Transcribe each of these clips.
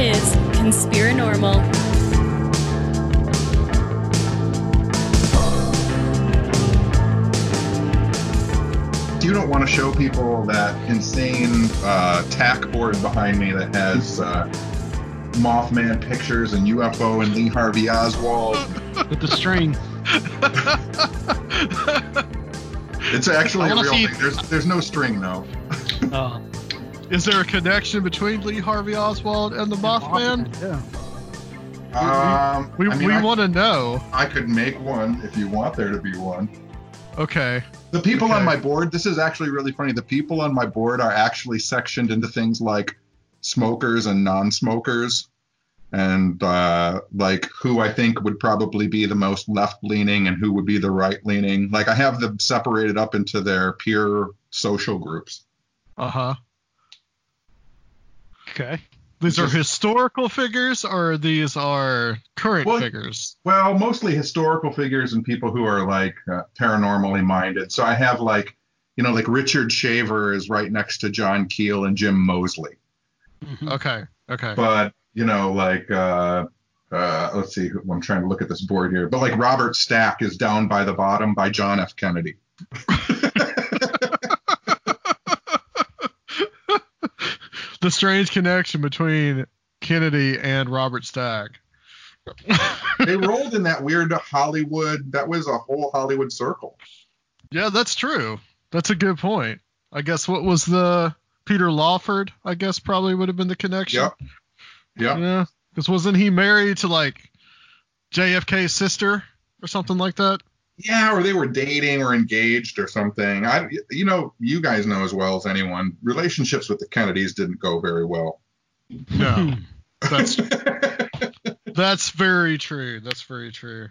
Is Conspiranormal. Do you don't want to show people that insane uh, tack board behind me that has uh, Mothman pictures and UFO and Lee Harvey Oswald. with the string. It's actually I a wanna real see- thing. There's there's no string though. Oh, Is there a connection between Lee Harvey Oswald and the Mothman? Yeah. Um, We, I mean, we I, want to know. I could make one if you want there to be one. Okay. The people Okay. on my board, this is actually really funny. The people on my board are actually sectioned into things like smokers and non-smokers, and uh, like who I think would probably be the most left-leaning and who would be the right-leaning. Like I have them separated up into their peer social groups. Uh huh. Okay. These are historical figures, or these are current Well, figures? Well, mostly historical figures and people who are like uh, paranormally minded. So I have like, you know, like Richard Shaver is right next to John Keel and Jim Moseley. Mhm. Okay. Okay. but you know like uh uh let's see i'm trying to look at this board here but like robert stack is down by the bottom by john f kennedy the strange connection between Kennedy and Robert Stack. they rolled in that weird hollywood that was a whole hollywood circle Yeah, that's true. That's a good point. I guess what was the Peter Lawford? I guess probably would have been the connection. yep yep Yeah, because wasn't he married to like JFK's sister or something like that? Yeah or they were dating or engaged or something i you know you guys know as well as anyone relationships with the kennedys didn't go very well No, hmm. that's that's very true. That's very true.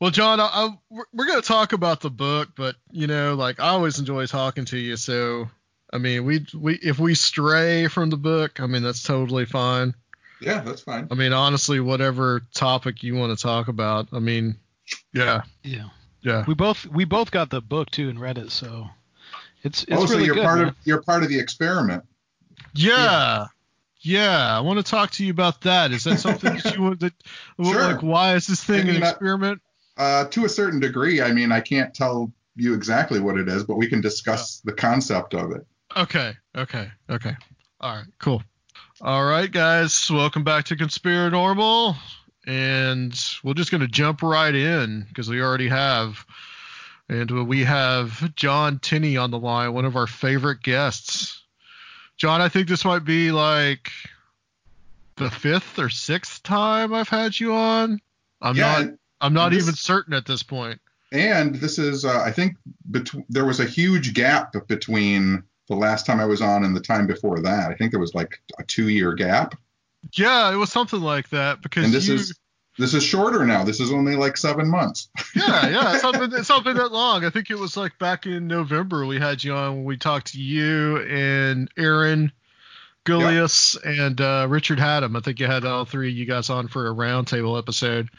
Well, John, I, I, we're- we're going to talk about the book, but you know, like I always enjoy talking to you. So, I mean, we we if we stray from the book, I mean that's totally fine. yeah that's fine I mean, honestly, whatever topic you want to talk about, I mean, yeah, Yeah. Yeah. We both we both got the book too and read it, so it's it's oh so really you're good. part man. of you're part of the experiment Yeah. Yeah, I want to talk to you about that. Is that something that you want to Sure. like why is this thing I mean, an experiment? Uh, to a certain degree, I mean, I can't tell you exactly what it is, but we can discuss the concept of it. Okay, okay, okay. All right, cool. All right, guys, welcome back to Conspiranormal, and we're just gonna jump right in because we already have, and we have John Tenney on the line, one of our favorite guests. John, I think this might be like the fifth or sixth time I've had you on. I'm yeah, not. I'm not this- even certain at this point. and this is, uh, I think, bet- there was a huge gap between the last time I was on and the time before that. I think there was like a two-year gap, Yeah, it was something like that because and this you. is this is shorter now. This is only like seven months. yeah, yeah, something it's something that long. I think it was like back in November we had you on when we talked to you and Aaron Gulyas and uh, Richard Haddam. I think you had all three of you guys on for a roundtable episode. that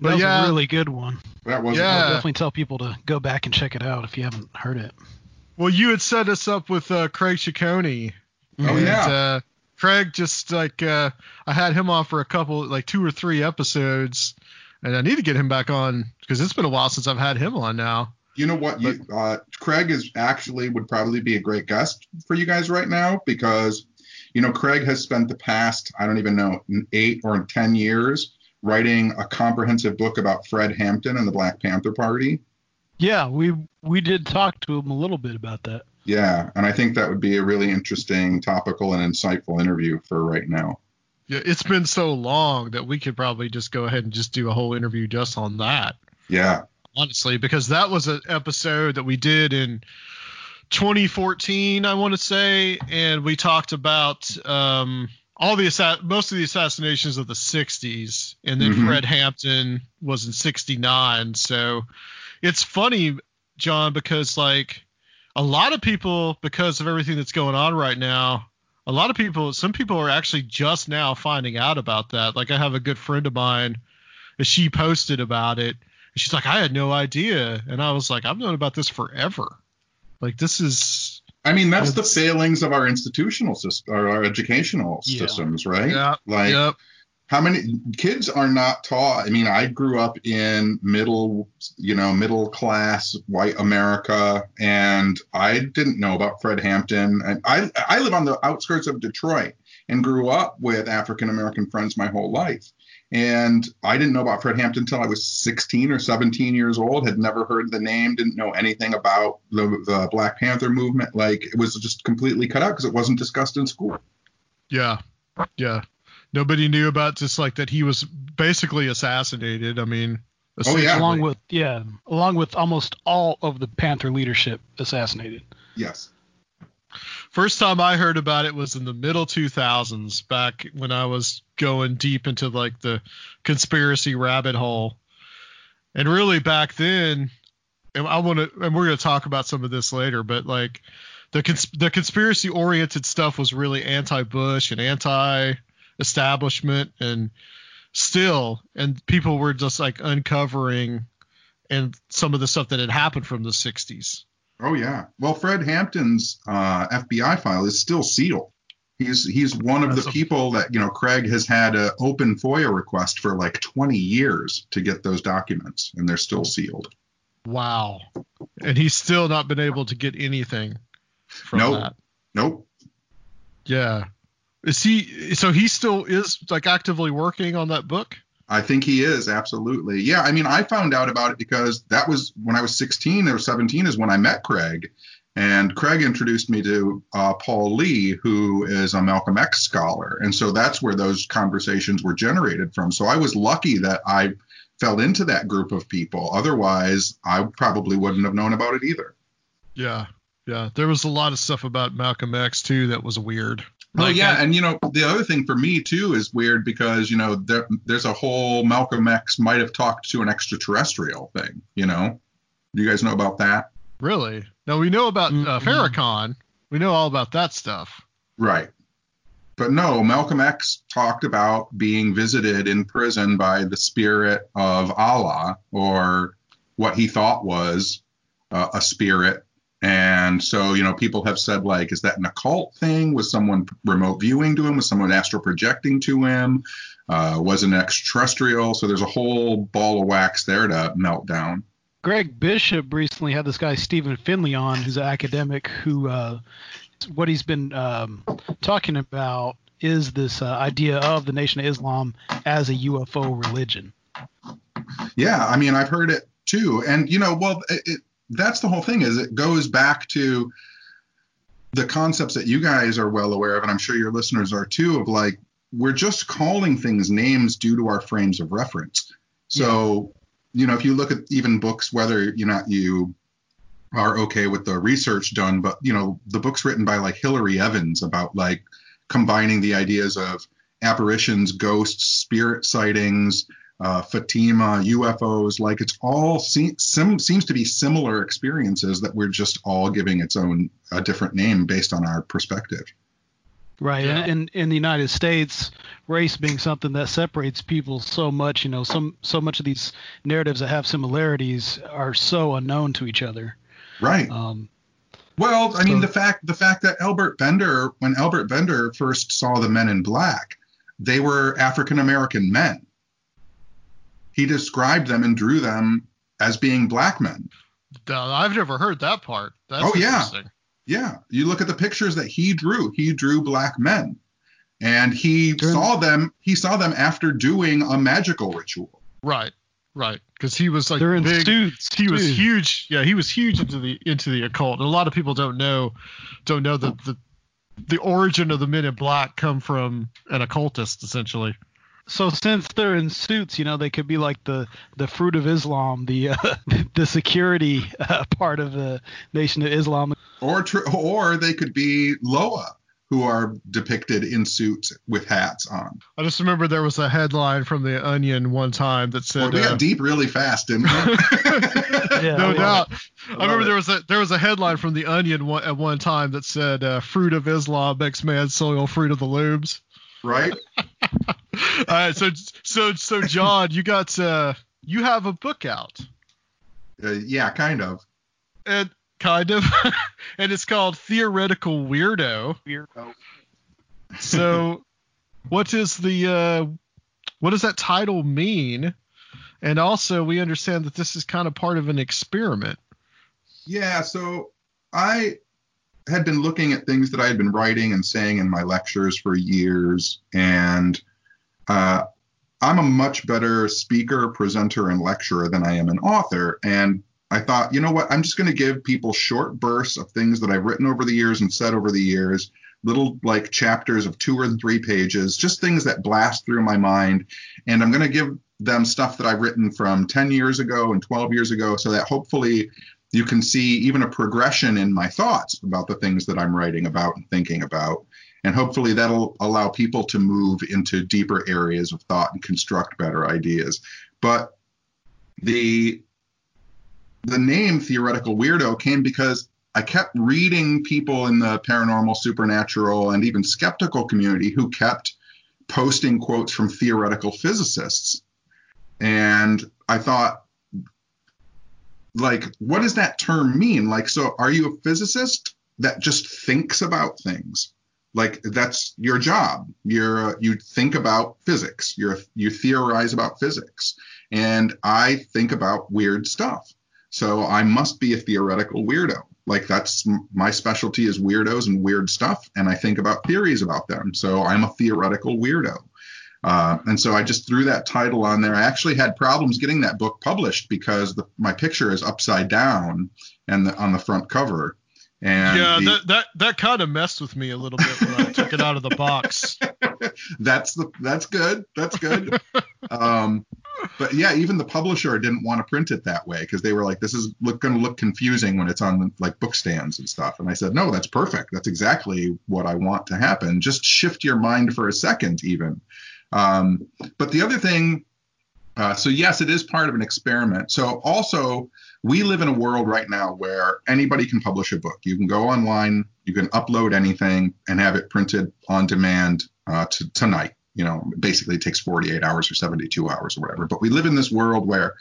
But was yeah, a really good one. That was Yeah. I'll definitely tell people to go back and check it out if you haven't heard it. well, you had set us up with uh, Craig Ciccone. Oh and, yeah. Uh, Craig just like uh, I had him on for a couple, like two or three episodes, and I need to get him back on because it's been a while since I've had him on now. You know what? You, uh, Craig is actually would probably be a great guest for you guys right now because, you know, Craig has spent the past I don't even know eight or ten years writing a comprehensive book about Fred Hampton and the Black Panther Party. Yeah, we we did talk to him a little bit about that. Yeah, and I think that would be a really interesting, topical, and insightful interview for right now. Yeah, it's been so long that we could probably just go ahead and just do a whole interview just on that. Yeah. Honestly, because that was an episode that we did in 2014, I want to say, and we talked about um, all the assa- most of the assassinations of the 60s, and then Mhm. Fred Hampton was in 69. So it's funny, John, because like a lot of people, because of everything that's going on right now, a lot of people, some people are actually just now finding out about that. Like I have a good friend of mine, and she posted about it. And she's like, I had no idea, and I was like, I've known about this forever. Like this is I mean, that's the failings of our institutional system, or our educational Yeah. systems, right? yeah, Like, yep, how many kids are not taught? I mean, I grew up in middle, you know, middle class white America, and I didn't know about Fred Hampton. And I, I live on the outskirts of Detroit and grew up with African American friends my whole life. And I didn't know about Fred Hampton until I was 16 or 17 years old, had never heard the name, didn't know anything about the, the Black Panther movement. Like, it was just completely cut out because it wasn't discussed in school. yeah, yeah. Nobody knew about just like that he was basically assassinated. I mean, Oh, yeah. along with yeah, along with almost all of the Panther leadership assassinated. Yes. First time I heard about it was in the middle 2000s, back when I was going deep into like the conspiracy rabbit hole. And really back then, and I want to, and we're going to talk about some of this later, but like the cons- the conspiracy oriented stuff was really anti-Bush and anti-establishment, and still, and people were just like uncovering and some of the stuff that had happened from the 60s. Oh yeah. Well, Fred Hampton's uh, FBI file is still sealed. He's he's one of the people that you know Craig has had an open FOIA request for like 20 years to get those documents, and they're still sealed. Wow. And he's still not been able to get anything from Nope. that. Nope. Yeah. Is he so he still is like actively working on that book? I think he is absolutely. Yeah, I mean, I found out about it because that was when I was 16 or 17 is when I met Craig, and Craig introduced me to uh, Paul Lee, who is a Malcolm X scholar, and so that's where those conversations were generated from. So I was lucky that I fell into that group of people. Otherwise, I probably wouldn't have known about it either. Yeah. Yeah. There was a lot of stuff about Malcolm X too that was weird. Oh Like, yeah, I- and you know the other thing for me too is weird because you know there, there's a whole Malcolm X might have talked to an extraterrestrial thing. You know, do you guys know about that? really? Now we know about uh, Mm-mm. Farrakhan. We know all about that stuff. Right. But no, Malcolm X talked about being visited in prison by the spirit of Allah, or what he thought was uh, a spirit. And so, you know, people have said, like, is that an occult thing? Was someone remote viewing to him? Was someone astral projecting to him? Uh, was an extraterrestrial? So there's a whole ball of wax there to melt down. Greg Bishop recently had this guy Stephen Finley on, who's an academic who uh, what he's been um, talking about is this uh, idea of the Nation of Islam as a UFO religion. Yeah, I mean, I've heard it too, and you know, well, it, it, that's the whole thing. Is it goes back to the concepts that you guys are well aware of, and I'm sure your listeners are too. Of like, we're just calling things names due to our frames of reference. So, you know, if you look at even books, whether you not you are okay with the research done, but you know, the books written by like Hilary Evans about like combining the ideas of apparitions, ghosts, spirit sightings, uh, Fatima, UFOs, like it's all se- sim- seems to be similar experiences that we're just all giving its own a different name based on our perspective. Right. Yeah. And in the United States, race being something that separates people so much, you know, some so much of these narratives that have similarities are so unknown to each other. Right. Um, Well, I mean the fact the fact that Albert Bender, when Albert Bender first saw the Men in Black, they were African American men. He described them and drew them as being black men. I've never heard that part. That's Oh, yeah. Yeah, you look at the pictures that he drew. He drew black men, and he During- saw them. He saw them after doing a magical ritual. Right. right? Because he was like They're in big. suits. he was too. huge. Yeah, he was huge into the into the occult. And a lot of people don't know don't know that the the origin of the Men in Black come from an occultist essentially. So since they're in suits, you know, they could be like the the fruit of Islam, the uh, the security uh, part of the Nation of Islam. Or tr- or they could be Loa, who are depicted in suits with hats on. I just remember there was a headline from the Onion one time that Boy, said. we uh, got deep really fast, didn't we? Yeah, no I doubt. it. I remember there was a there was a headline from the Onion one, at one time that said uh, "Fruit of Islam makes man soil fruit of the looms." Right? All right, so so so John, you got uh, you have a book out, Uh, yeah, kind of. and kind of, and it's called Theoretical Weirdo. Weirdo. So, what is the uh, what does that title mean? And also, we understand that this is kind of part of an experiment. Yeah, so I had been looking at things that I had been writing and saying in my lectures for years, and uh, I'm a much better speaker, presenter, and lecturer than I am an author. And I thought, you know what? I'm just going to give people short bursts of things that I've written over the years and said over the years, little like chapters of two or three pages, just things that blast through my mind. And I'm going to give them stuff that I've written from 10 years ago and 12 years ago so that hopefully you can see even a progression in my thoughts about the things that I'm writing about and thinking about. And hopefully that'll allow people to move into deeper areas of thought and construct better ideas. But the the name theoretical weirdo came because I kept reading people in the paranormal, supernatural, and even skeptical community who kept posting quotes from theoretical physicists. And I thought, like, what does that term mean? Like, so are you a physicist that just thinks about things? Like that's your job. You're uh, you think about physics. You're you theorize about physics, and I think about weird stuff. So I must be a theoretical weirdo. Like that's my specialty is weirdos and weird stuff, and I think about theories about them. So I'm a theoretical weirdo. Uh, and so I just threw that title on there. I actually had problems getting that book published because the, my picture is upside down and the, on the front cover. And yeah, the, that that that kind of messed with me a little bit when I took it out of the box. that's the that's good. That's good. um, but yeah, even the publisher didn't want to print it that way because they were like, "This is look going to look confusing when it's on like book stands and stuff." And I said, "No, that's perfect. That's exactly what I want to happen. Just shift your mind for a second, even." Um, but the other thing, uh, so yes, it is part of an experiment. So also, we live in a world right now where anybody can publish a book. You can go online, you can upload anything, and have it printed on demand uh, to, tonight. You know, basically it takes 48 hours or 72 hours or whatever. But we live in this world where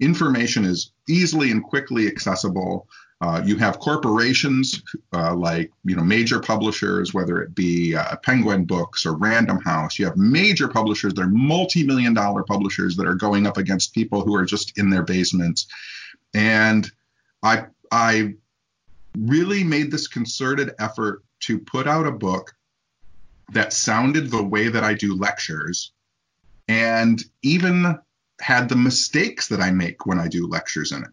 information is easily and quickly accessible. Uh, you have corporations uh, like you know major publishers, whether it be uh, Penguin Books or Random House. You have major publishers; they're multi-million dollar publishers that are going up against people who are just in their basements. And I I really made this concerted effort to put out a book that sounded the way that I do lectures, and even had the mistakes that I make when I do lectures in it.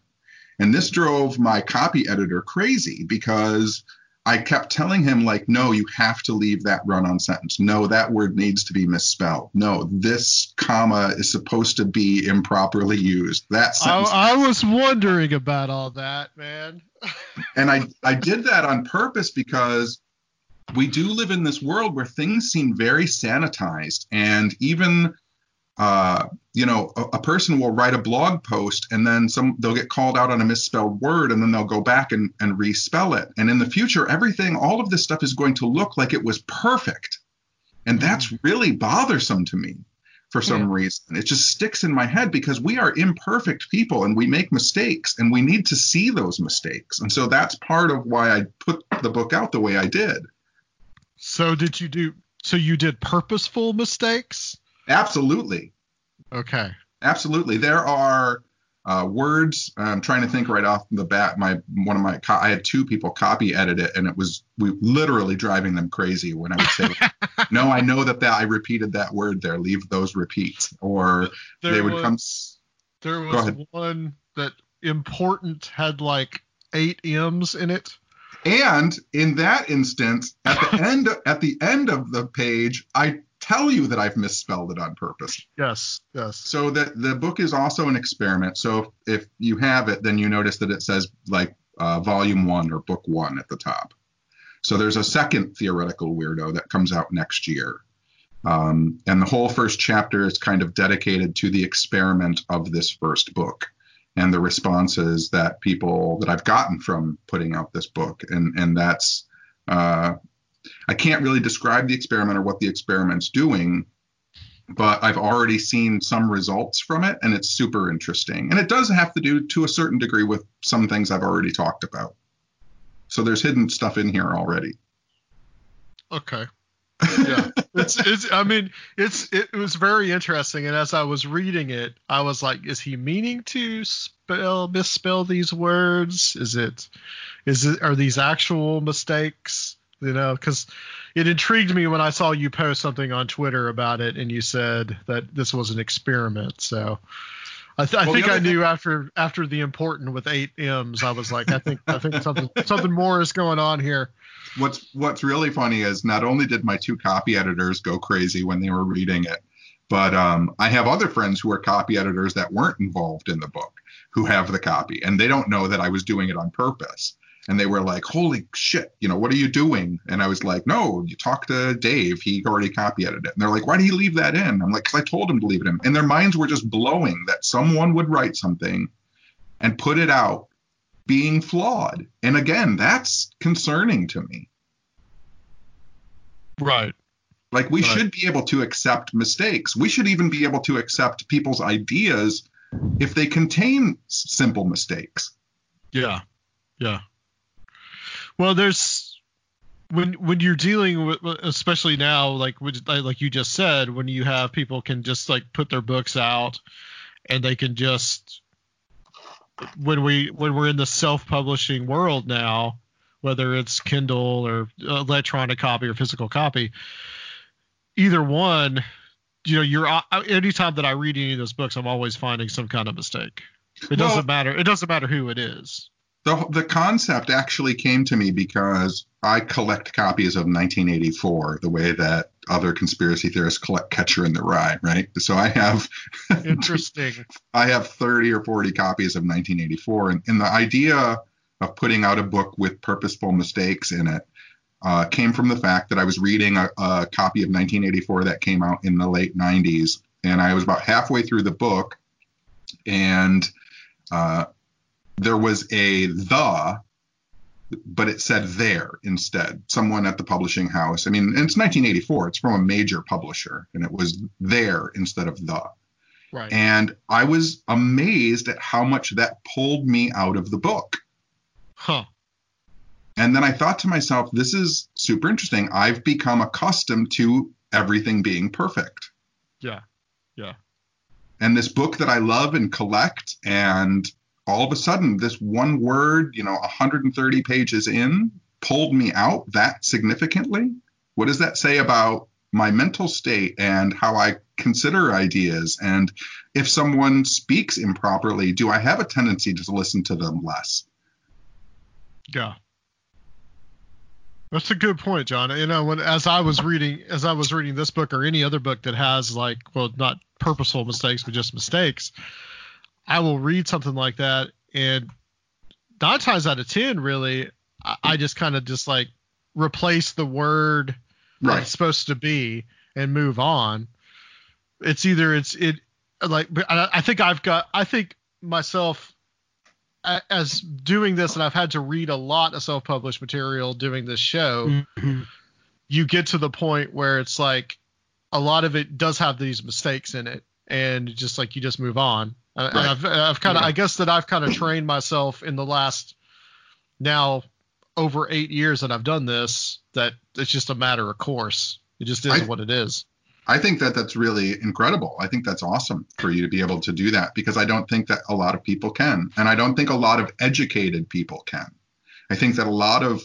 And this drove my copy editor crazy because I kept telling him, like, no, you have to leave that run on sentence. No, that word needs to be misspelled. No, this comma is supposed to be improperly used. That sentence. I, I was wondering about all that, man. and I, I did that on purpose because we do live in this world where things seem very sanitized. And even uh, you know, a, a, person will write a blog post and then some they'll get called out on a misspelled word and then they'll go back and, and respell it. And in the future, everything, all of this stuff is going to look like it was perfect. And that's really bothersome to me for some yeah. reason. It just sticks in my head because we are imperfect people and we make mistakes and we need to see those mistakes. And so that's part of why I put the book out the way I did. So did you do so you did purposeful mistakes? Absolutely. Okay. Absolutely. There are uh, words. I'm trying to think right off the bat. My one of my co- I had two people copy edit it, and it was we literally driving them crazy when I would say, "No, I know that that I repeated that word there. Leave those repeats." Or there they would was, come. There was one that important had like eight M's in it. And in that instance, at the end at the end of the page, I tell you that I've misspelled it on purpose. Yes, yes. So that the book is also an experiment. So if you have it, then you notice that it says like uh, volume one or book one at the top. So there's a second theoretical weirdo that comes out next year. Um, and the whole first chapter is kind of dedicated to the experiment of this first book and the responses that people that I've gotten from putting out this book. And, and that's, uh, I can't really describe the experiment or what the experiment's doing, but I've already seen some results from it, and it's super interesting. And it does have to do to a certain degree with some things I've already talked about. So there's hidden stuff in here already. Okay. Yeah. it's it's I mean, it's it was very interesting and as I was reading it, I was like, is he meaning to spell misspell these words? Is it is it are these actual mistakes? You know, because it intrigued me when I saw you post something on Twitter about it and you said that this was an experiment. So I, th- I Well, think I other thing- knew after after the important with eight M's, I was like, I think I think something something more is going on here. What's what's really funny is not only did my two copy editors go crazy when they were reading it, but um, I have other friends who are copy editors that weren't involved in the book who have the copy, and they don't know that I was doing it on purpose. And they were like, "Holy shit, you know, what are you doing?" And I was like, "No, you talk to Dave. He already copy edited it." And they're like, "Why do you leave that in?" I'm like, "Cause I told him to leave it in." And their minds were just blowing that someone would write something and put it out being flawed. And again, that's concerning to me. Right. Like we Right. should be able to accept mistakes. We should even be able to accept people's ideas if they contain simple mistakes. Yeah, yeah. Well, there's when when you're dealing with, especially now, like like you just said, when you have people can just like put their books out, and they can just when we when we're in the self-publishing world now, whether it's Kindle or electronic copy or physical copy, either one. You know, you're uh, anytime that I read any of those books, I'm always finding some kind of mistake. It Well- doesn't matter. It doesn't matter who it is. The, the concept actually came to me because I collect copies of 1984 the way that other conspiracy theorists collect Catcher in the Rye, right? So I have Interesting. I have 30 or 40 copies of 1984. And, and the idea of putting out a book with purposeful mistakes in it uh, came from the fact that I was reading a, a copy of 1984 that came out in the late 90s. And I was about halfway through the book, and uh, there was a the, but it said there instead. Someone at the publishing house. I mean, it's 1984, it's from a major publisher, and it was there instead of the. Right. And I was amazed at how much that pulled me out of the book. Huh. And then I thought to myself, this is super interesting. I've become accustomed to everything being perfect. Yeah. Yeah. And this book that I love and collect, and all of a sudden, this one word, you know, 130 pages in, pulled me out that significantly. What does that say about my mental state and how I consider ideas? And if someone speaks improperly, do I have a tendency to listen to them less? Yeah. That's a good point, John. You know, when as I was reading as I was reading this book or any other book that has like well not purposeful mistakes but just mistakes, I will read something like that and nine times out of ten really I, I just kind of just like replace the word that Right. it's supposed to be and move on. It's either it's it like I, I think I've got I think myself as doing this and I've had to read a lot of self-published material doing this show Mhm. you get to the point where it's like a lot of it does have these mistakes in it and just like you just move on Uh, and Right. I've, I've kind of Yeah. I guess that I've kind of trained myself in the last now over eight years that I've done this that it's just a matter of course it just is I- what it is I think that that's really incredible. I think that's awesome for you to be able to do that because I don't think that a lot of people can. And I don't think a lot of educated people can. I think that a lot of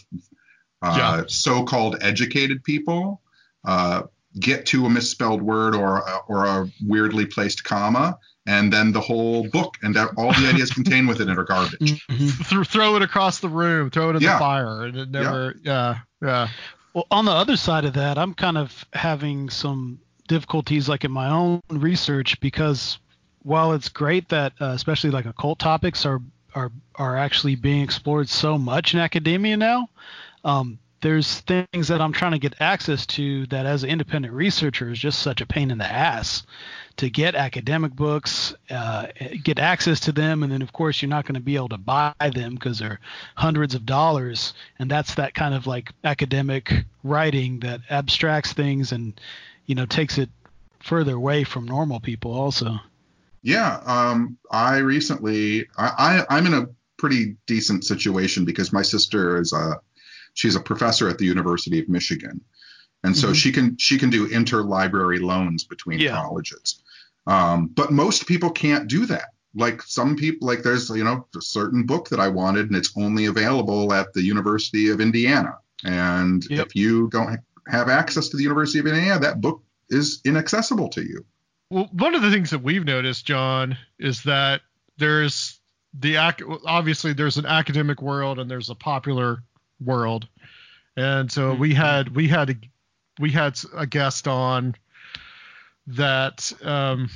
uh, Yeah. so called educated people uh, get to a misspelled word or, or a weirdly placed comma and then the whole book and that- all the ideas contained within it are garbage. Mhm. Th- throw it across the room, throw it in Yeah. the fire, and it never. Yeah, yeah. Well, on the other side of that, I'm kind of having some difficulties, like in my own research, because while it's great that, uh, especially like occult topics are are are actually being explored so much in academia now, um, there's things that I'm trying to get access to that, as an independent researcher, is just such a pain in the ass to get academic books, uh, get access to them, and then of course you're not going to be able to buy them because they're hundreds of dollars, and that's that kind of like academic writing that abstracts things and you know takes it further away from normal people also. Yeah, um, I recently I, I I'm in a pretty decent situation because my sister is a she's a professor at the University of Michigan, and so Mhm. she can she can do interlibrary loans between Yeah. colleges. Um, but most people can't do that. Like some people, like there's you know a certain book that I wanted, and it's only available at the University of Indiana. And Yep. if you don't have access to the University of Indiana, that book is inaccessible to you. Well, one of the things that we've noticed, John, is that there's the ac- obviously there's an academic world and there's a popular world, and so we had we had a, we had a guest on that um,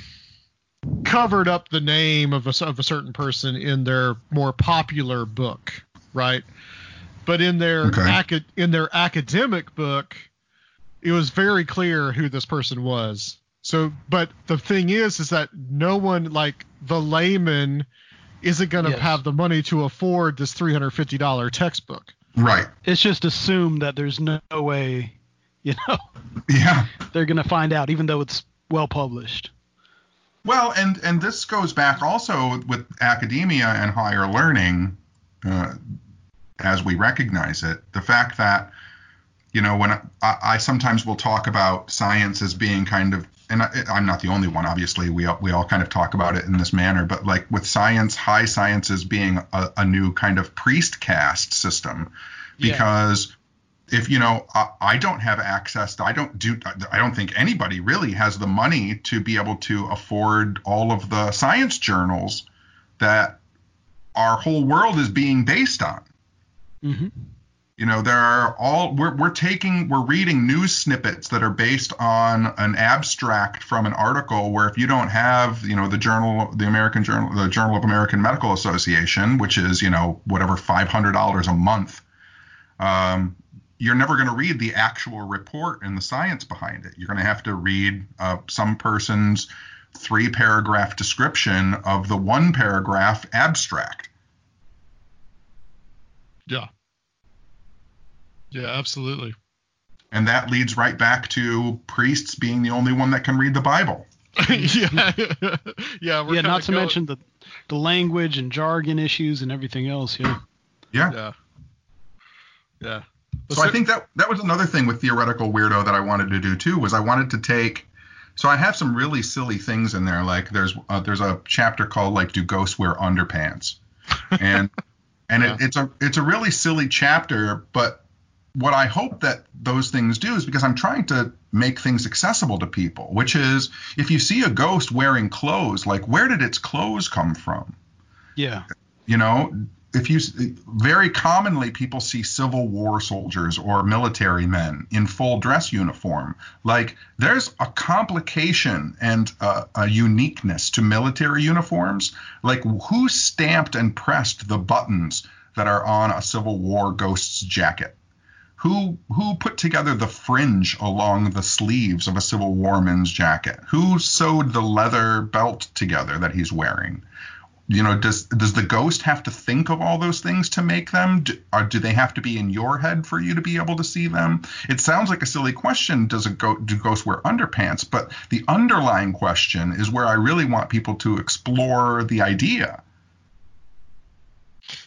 covered up the name of a, of a certain person in their more popular book, right? But in their Okay. in their academic book, it was very clear who this person was. So, but the thing is, is that no one like the layman isn't going to Yes. have the money to afford this three hundred fifty dollar textbook. Right. It's just assumed that there's no way, you know, Yeah. they're going to find out, even though it's well published. Well, and and this goes back also with academia and higher learning, uh, as we recognize it. The fact that you know when I, I sometimes will talk about science as being kind of, and I, I'm not the only one. Obviously, we all, we all kind of talk about it in this manner. But like with science, high science is being a, a new kind of priest caste system, Yeah. because if you know I, I don't have access to, i don't do i don't think anybody really has the money to be able to afford all of the science journals that our whole world is being based on hmm you know there are all we're, we're taking we're reading news snippets that are based on an abstract from an article where if you don't have you know the journal the american journal the journal of american medical association which is you know whatever $500 a month um, you're never going to read the actual report and the science behind it you're going to have to read uh, some person's three paragraph description of the one paragraph abstract Yeah. Yeah, absolutely. and that leads right back to priests being the only one that can read the bible yeah, yeah. We're yeah, not to going- mention the the language and jargon issues and everything else. Yeah. yeah Yeah. Yeah. So I think that that was another thing with theoretical weirdo that I wanted to do too was I wanted to take. So I have some really silly things in there. Like there's uh, there's a chapter called like Do Ghosts Wear Underpants, and and it, it's a it's a really silly chapter. But what I hope that those things do is because I'm trying to make things accessible to people. Which is if you see a ghost wearing clothes, like where did its clothes come from? Yeah. you know if you very commonly people see civil war soldiers or military men in full dress uniform like there's a complication and a, a uniqueness to military uniforms like who stamped and pressed the buttons that are on a civil war ghost's jacket who who put together the fringe along the sleeves of a civil war man's jacket? Who sewed the leather belt together that he's wearing? You know does does the ghost have to think of all those things to make them? Do, or do they have to be in your head for you to be able to see them? It sounds like a silly question does a go, do ghosts wear underpants? But the underlying question is where i really want people to explore the idea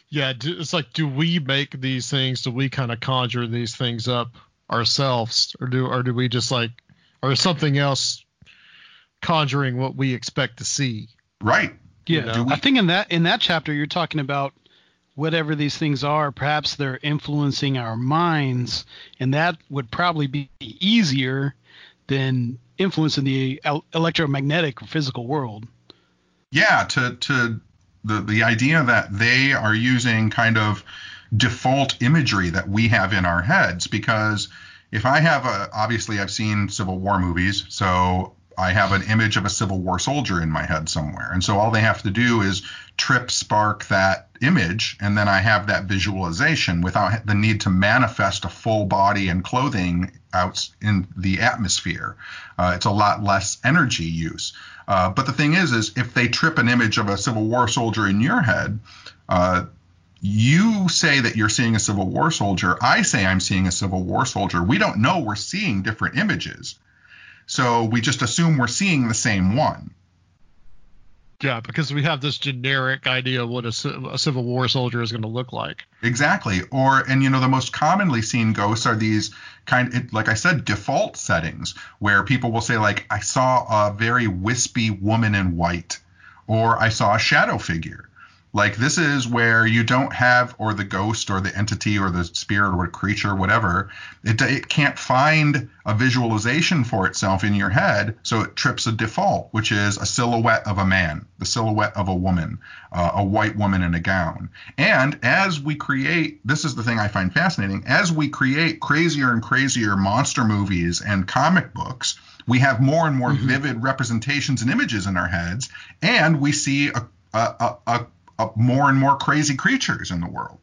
yeah, it's like, do we make these things? Do we kind of conjure these things up ourselves, or do or do we just like, or is something else conjuring what we expect to see? right Yeah. Do we- I think in that in that chapter you're talking about whatever these things are, perhaps they're influencing our minds, and that would probably be easier than influencing the el- electromagnetic or physical world. Yeah, to to the the idea that they are using kind of default imagery that we have in our heads because if I have a obviously I've seen Civil War movies, so I have an image of a Civil War soldier in my head somewhere. And so all they have to do is trip spark that image, and then I have that visualization without the need to manifest a full body and clothing out in the atmosphere. Uh, it's a lot less energy use. Uh, but the thing is, is if they trip an image of a Civil War soldier in your head, uh, you say that you're seeing a Civil War soldier. I say I'm seeing a Civil War soldier. We don't know we're seeing different images. So we just assume we're seeing the same one. Yeah, because we have this generic idea of what a, a Civil War soldier is going to look like. Exactly. Or, and you know, the most commonly seen ghosts are these kind, like I said, default settings where people will say, like, I saw a very wispy woman in white, or I saw a shadow figure. Like this is where you don't have, or the ghost, or the entity, or the spirit, or the creature, whatever. It, it can't find a visualization for itself in your head, so it trips a default, which is a silhouette of a man, the silhouette of a woman, uh, a white woman in a gown. And as we create, this is the thing I find fascinating. As we create crazier and crazier monster movies and comic books, we have more and more mm-hmm. vivid representations and images in our heads, and we see a, a, a, uh, more and more crazy creatures in the world.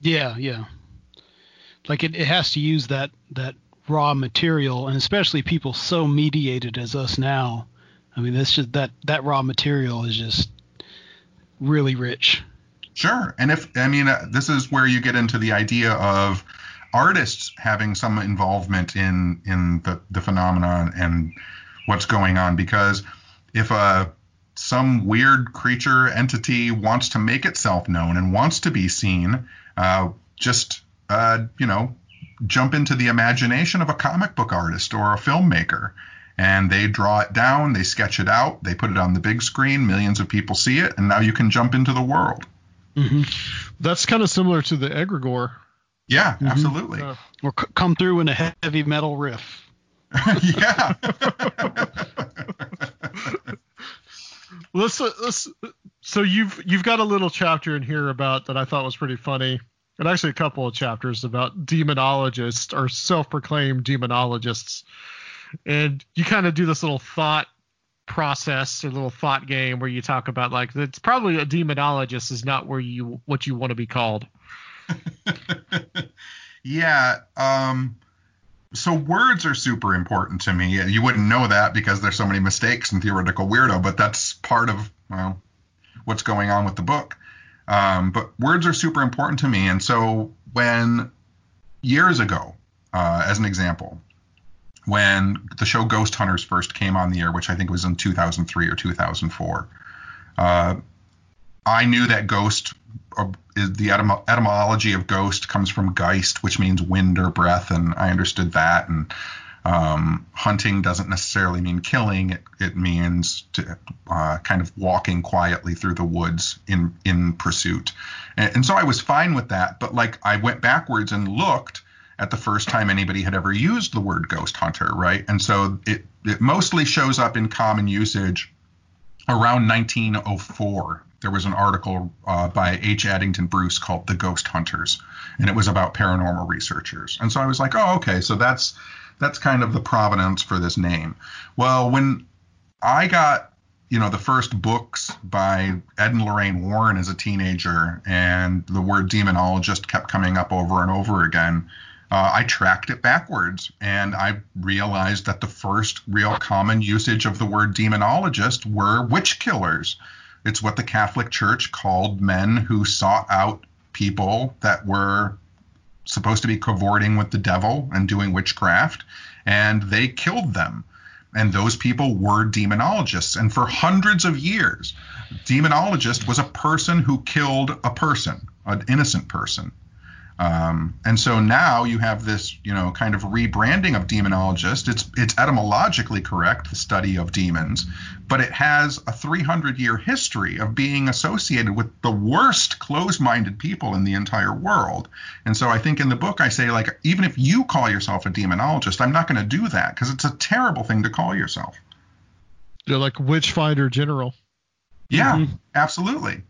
Yeah, yeah. Like it, it has to use that that raw material, and especially people so mediated as us now. I mean, that's just that that raw material is just really rich. Sure, and if I mean, uh, this is where you get into the idea of artists having some involvement in in the the phenomenon and what's going on because if a some weird creature entity wants to make itself known and wants to be seen, uh, just uh, you know, jump into the imagination of a comic book artist or a filmmaker, and they draw it down, they sketch it out, they put it on the big screen, millions of people see it, and now you can jump into the world. Mm-hmm. That's kind of similar to the egregore. Yeah, mm-hmm. absolutely. Uh, or c- come through in a heavy metal riff. yeah. let's let's so you've you've got a little chapter in here about that I thought was pretty funny, and actually a couple of chapters about demonologists or self-proclaimed demonologists, and you kind of do this little thought process or little thought game where you talk about like it's probably a demonologist is not where you what you want to be called. yeah. Um so words are super important to me. You wouldn't know that because there's so many mistakes in theoretical weirdo, but that's part of well, what's going on with the book. Um, but words are super important to me, and so when years ago, uh, as an example, when the show Ghost Hunters first came on the air, which I think was in 2003 or 2004, uh, I knew that ghost the etym- etymology of ghost comes from geist, which means wind or breath, and I understood that. And um, hunting doesn't necessarily mean killing; it, it means to, uh, kind of walking quietly through the woods in in pursuit. And, and so I was fine with that. But like I went backwards and looked at the first time anybody had ever used the word ghost hunter, right? And so it it mostly shows up in common usage around 1904 there was an article uh, by H. Addington Bruce called "The Ghost Hunters," and it was about paranormal researchers. And so I was like, oh, okay, so that's that's kind of the provenance for this name. Well, when I got you know the first books by Ed and Lorraine Warren as a teenager, and the word demonologist kept coming up over and over again. Uh, I tracked it backwards and I realized that the first real common usage of the word demonologist were witch killers. It's what the Catholic Church called men who sought out people that were supposed to be cavorting with the devil and doing witchcraft, and they killed them. And those people were demonologists. And for hundreds of years, demonologist was a person who killed a person, an innocent person. Um, and so now you have this, you know, kind of rebranding of demonologist. It's it's etymologically correct, the study of demons, but it has a 300 year history of being associated with the worst closed-minded people in the entire world. And so I think in the book I say like even if you call yourself a demonologist, I'm not going to do that because it's a terrible thing to call yourself. You're like witch finder general. Yeah, Mhm. absolutely.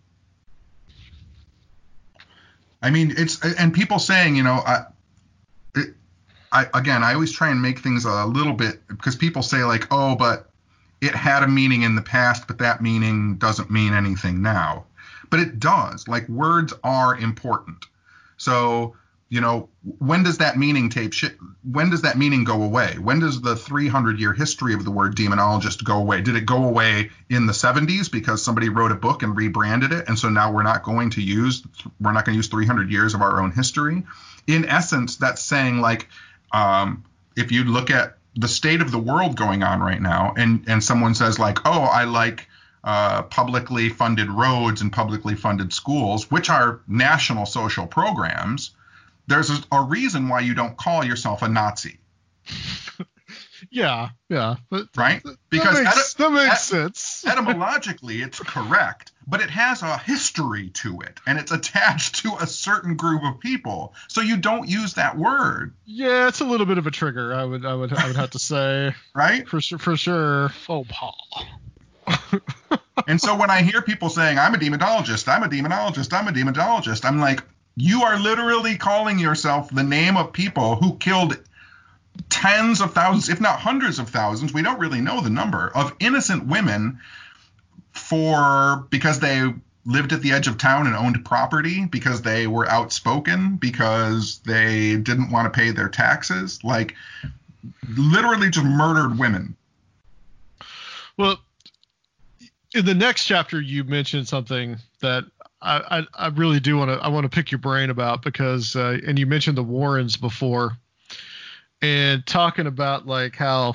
I mean, it's and people saying, you know, I, it, I again, I always try and make things a little bit because people say like, oh, but it had a meaning in the past, but that meaning doesn't mean anything now. But it does. Like words are important. So you know, when does that meaning tape shi when does that meaning go away? When does the 300 year history of the word demonologist go away? Did it go away in the 70s because somebody wrote a book and rebranded it, and so now we're not going to use we're not going to use 300 years of our own history? In essence, that's saying like um, if you look at the state of the world going on right now, and and someone says like, oh, I like uh, publicly funded roads and publicly funded schools, which are national social programs there's a, a reason why you don't call yourself a Nazi, Yeah, yeah. But right? Because that makes, eti- that makes et- sense. etymologically it's correct, but it has a history to it, and it's attached to a certain group of people. So you don't use that word, yeah, it's a little bit of a trigger. I would, I would, I would have to say right? for sure, for sure. Oh, Faux pas. And so when I hear people saying, I'm a demonologist, I'm a demonologist, I'm a demonologist, I'm like, you are literally calling yourself the name of people who killed tens of thousands, if not hundreds of thousands, we don't really know the number, of innocent women for because they lived at the edge of town and owned property, because they were outspoken, because they didn't want to pay their taxes. Like literally just murdered women. Well, in the next chapter, you mentioned something that I, I, I really do want to I want to pick your brain about because uh, and you mentioned the Warrens before, and talking about like how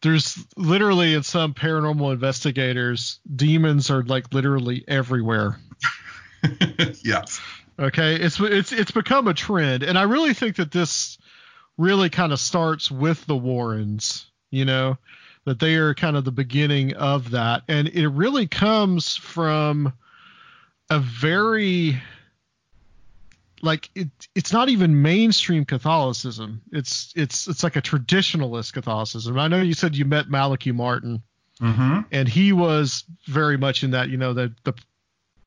there's literally in some paranormal investigators demons are like literally everywhere. yes. Okay, it's it's it's become a trend, and I really think that this really kind of starts with the Warrens. You know, that they are kind of the beginning of that, and it really comes from a very like it, it's not even mainstream Catholicism. It's it's it's like a traditionalist Catholicism. I know you said you met Malachi Martin, Mm-hmm. and he was very much in that. You know, the the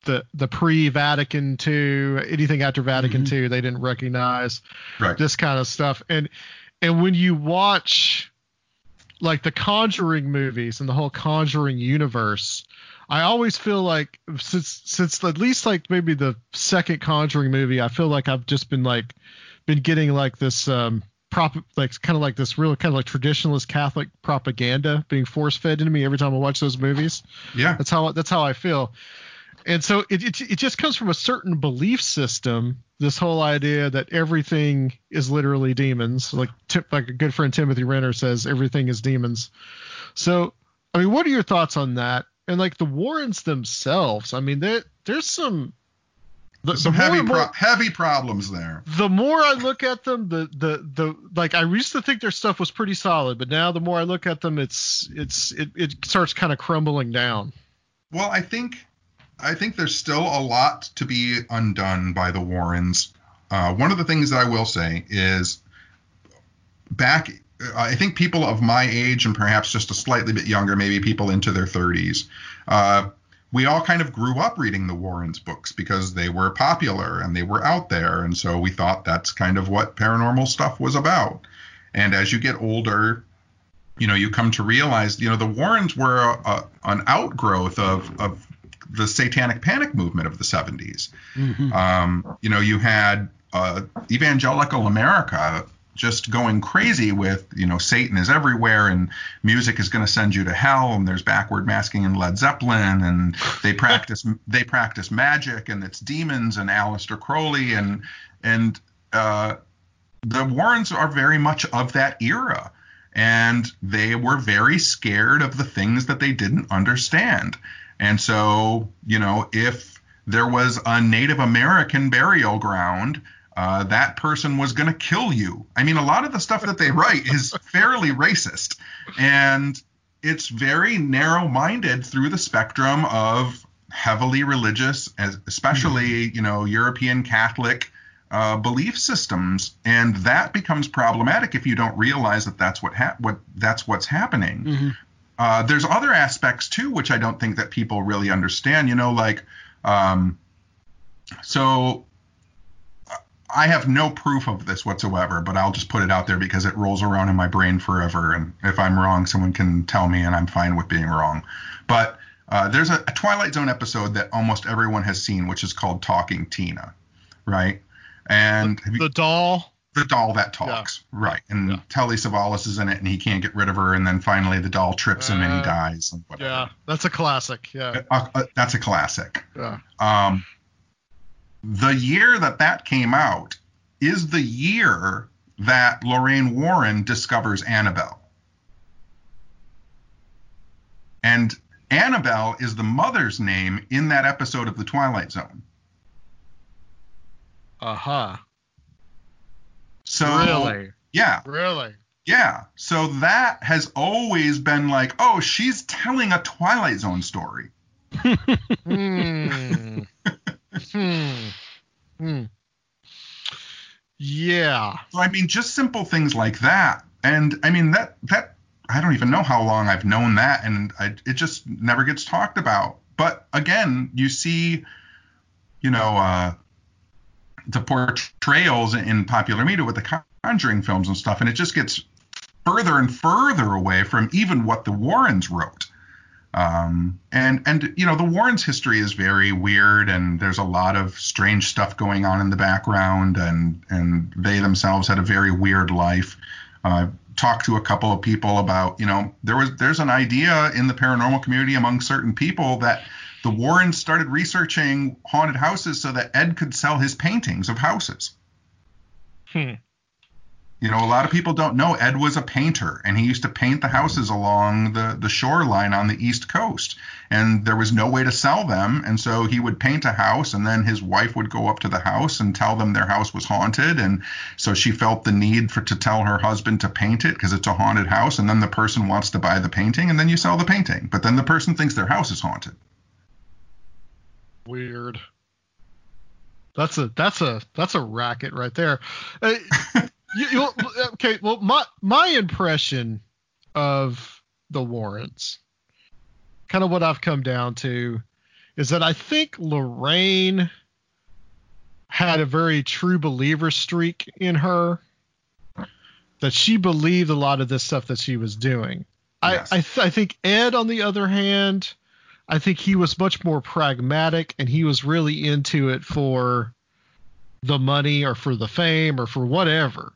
the the pre-Vatican II, anything after Vatican II, they didn't recognize Right. this kind of stuff. And and when you watch like the Conjuring movies and the whole Conjuring universe, I always feel like since since at least like maybe the second Conjuring movie, I feel like I've just been like been getting like this um prop like kind of like this real kind of like traditionalist Catholic propaganda being force fed into me every time I watch those movies. Yeah. That's how that's how I feel. And so it, it it just comes from a certain belief system. This whole idea that everything is literally demons, like like a good friend Timothy Renner says, everything is demons. So, I mean, what are your thoughts on that? And like the Warrens themselves, I mean, there there's some the, Some the heavy more- pro- heavy problems there. the more I look at them, the the the like I used to think their stuff was pretty solid, but now the more I look at them, it's it's it, it starts kind of crumbling down. Well, I think I think there's still a lot to be undone by the Warrens. Uh, one of the things that I will say is back. I think people of my age and perhaps just a slightly bit younger, maybe people into their 30s, uh, we all kind of grew up reading the Warrens books because they were popular and they were out there, and so we thought that's kind of what paranormal stuff was about. And as you get older, you know, you come to realize, you know, the Warrens were a, a, an outgrowth of, of the satanic panic movement of the 70s. Um, you know, you had uh, evangelical America just going crazy with, you know, Satan is everywhere and music is going to send you to hell and there's backward masking in Led Zeppelin and they practice they practice magic and it's demons and Aleister Crowley and and uh, the Warrens are very much of that era and they were very scared of the things that they didn't understand. And so, you know, if there was a Native American burial ground, uh, that person was going to kill you. I mean, a lot of the stuff that they write is fairly racist, and it's very narrow-minded through the spectrum of heavily religious, especially you know European Catholic uh, belief systems, and that becomes problematic if you don't realize that that's what ha- what that's what's happening. uh, there's other aspects too, which I don't think that people really understand. You know, like, um, so I have no proof of this whatsoever, but I'll just put it out there because it rolls around in my brain forever. And if I'm wrong, someone can tell me, and I'm fine with being wrong. But uh, there's a, a Twilight Zone episode that almost everyone has seen, which is called Talking Tina, right? And the, the doll the doll that talks, yeah. right? And yeah. Telly Savalas is in it, and he can't get rid of her, and then finally the doll trips him and he uh, dies. And yeah, that's a classic. Yeah, uh, uh, that's a classic. Yeah. Um, the year that that came out is the year that Lorraine Warren discovers Annabelle, and Annabelle is the mother's name in that episode of The Twilight Zone. Uh huh. So really, yeah, really, yeah. So that has always been like, oh, she's telling a Twilight Zone story. hmm. Hmm. Hmm. Yeah. So I mean, just simple things like that, and I mean that that I don't even know how long I've known that, and I, it just never gets talked about. But again, you see, you know, uh, the portrayals in popular media with the Conjuring films and stuff, and it just gets further and further away from even what the Warrens wrote. Um, and and you know the Warrens' history is very weird, and there's a lot of strange stuff going on in the background, and and they themselves had a very weird life. Uh, talked to a couple of people about you know there was there's an idea in the paranormal community among certain people that the Warrens started researching haunted houses so that Ed could sell his paintings of houses. Hmm. You know, a lot of people don't know Ed was a painter and he used to paint the houses along the, the shoreline on the East Coast. And there was no way to sell them. And so he would paint a house and then his wife would go up to the house and tell them their house was haunted. And so she felt the need for to tell her husband to paint it because it's a haunted house. And then the person wants to buy the painting and then you sell the painting. But then the person thinks their house is haunted. Weird. That's a that's a that's a racket right there. Uh, you, you, okay, well my my impression of the Warrens, kind of what I've come down to, is that I think Lorraine had a very true believer streak in her. That she believed a lot of this stuff that she was doing. Yes. I I, th- I think Ed, on the other hand, I think he was much more pragmatic and he was really into it for the money or for the fame or for whatever,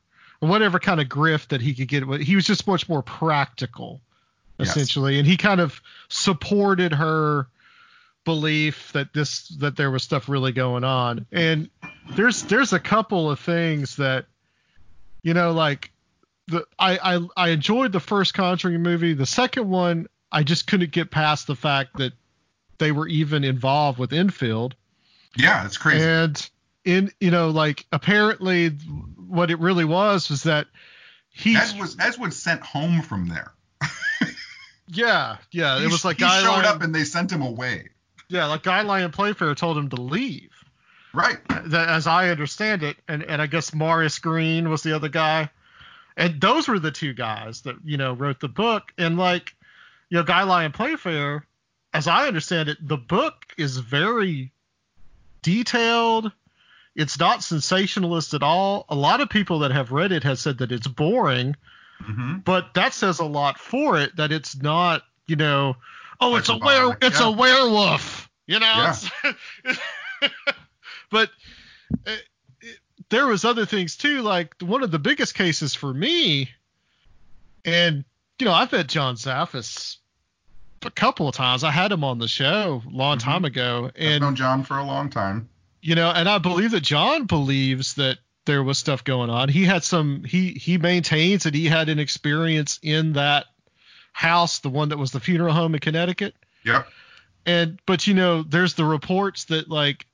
whatever kind of grift that he could get. He was just much more practical, essentially, yes. and he kind of supported her belief that this that there was stuff really going on. And there's there's a couple of things that you know like the I I, I enjoyed the first Conjuring movie. The second one I just couldn't get past the fact that they were even involved with Enfield. Yeah, it's crazy. And in you know, like apparently what it really was was that he Ed was Ed was sent home from there. yeah, yeah. He, it was like he Guy showed Lyon, up and they sent him away. Yeah, like Guy Lyon Playfair told him to leave. Right. As I understand it, and and I guess Maurice Green was the other guy, and those were the two guys that you know wrote the book. And like, you know, Guy Lyon Playfair as I understand it, the book is very detailed. It's not sensationalist at all. A lot of people that have read it have said that it's boring, mm-hmm. but that says a lot for it. That it's not, you know, oh, it's a were, it's yeah. a werewolf, you know. Yeah. but it, uh, it, there was other things too. Like one of the biggest cases for me, and you know, I've met John Zaffis a couple of times. I had him on the show a long mm-hmm. time ago, and I've known John for a long time. You know, and I believe that John believes that there was stuff going on. He had some. He he maintains that he had an experience in that house, the one that was the funeral home in Connecticut. Yep. And but you know, there's the reports that like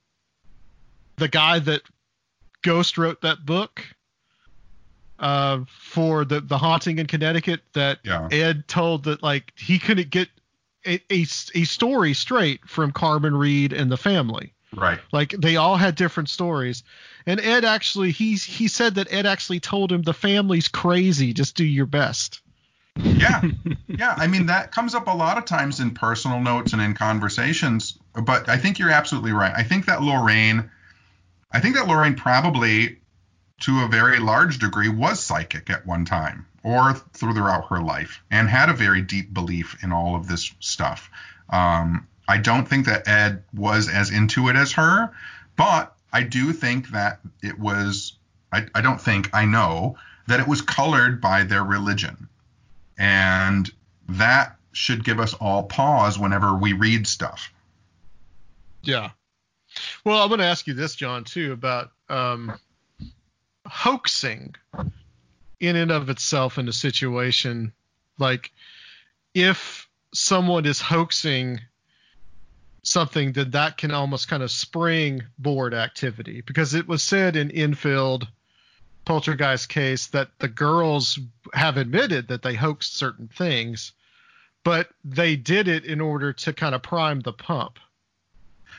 the guy that ghost wrote that book uh, for the the haunting in Connecticut that yeah. Ed told that like he couldn't get a, a, a story straight from Carmen Reed and the family. Right. Like they all had different stories. And Ed actually he he said that Ed actually told him the family's crazy, just do your best. Yeah, yeah. I mean, that comes up a lot of times in personal notes and in conversations. But I think you're absolutely right. I think that Lorraine, I think that Lorraine probably, to a very large degree, was psychic at one time or throughout her life and had a very deep belief in all of this stuff. Um, I don't think that Ed was as into it as her, but I do think that it was. I, I don't think I know that it was colored by their religion and that should give us all pause whenever we read stuff. Yeah. Well, I'm going to ask you this, John, too, about um, hoaxing in and of itself in a situation. Like, if someone is hoaxing something, then that can almost kind of springboard activity because it was said in Enfield – poltergeist case that the girls have admitted that they hoaxed certain things, but they did it in order to kind of prime the pump.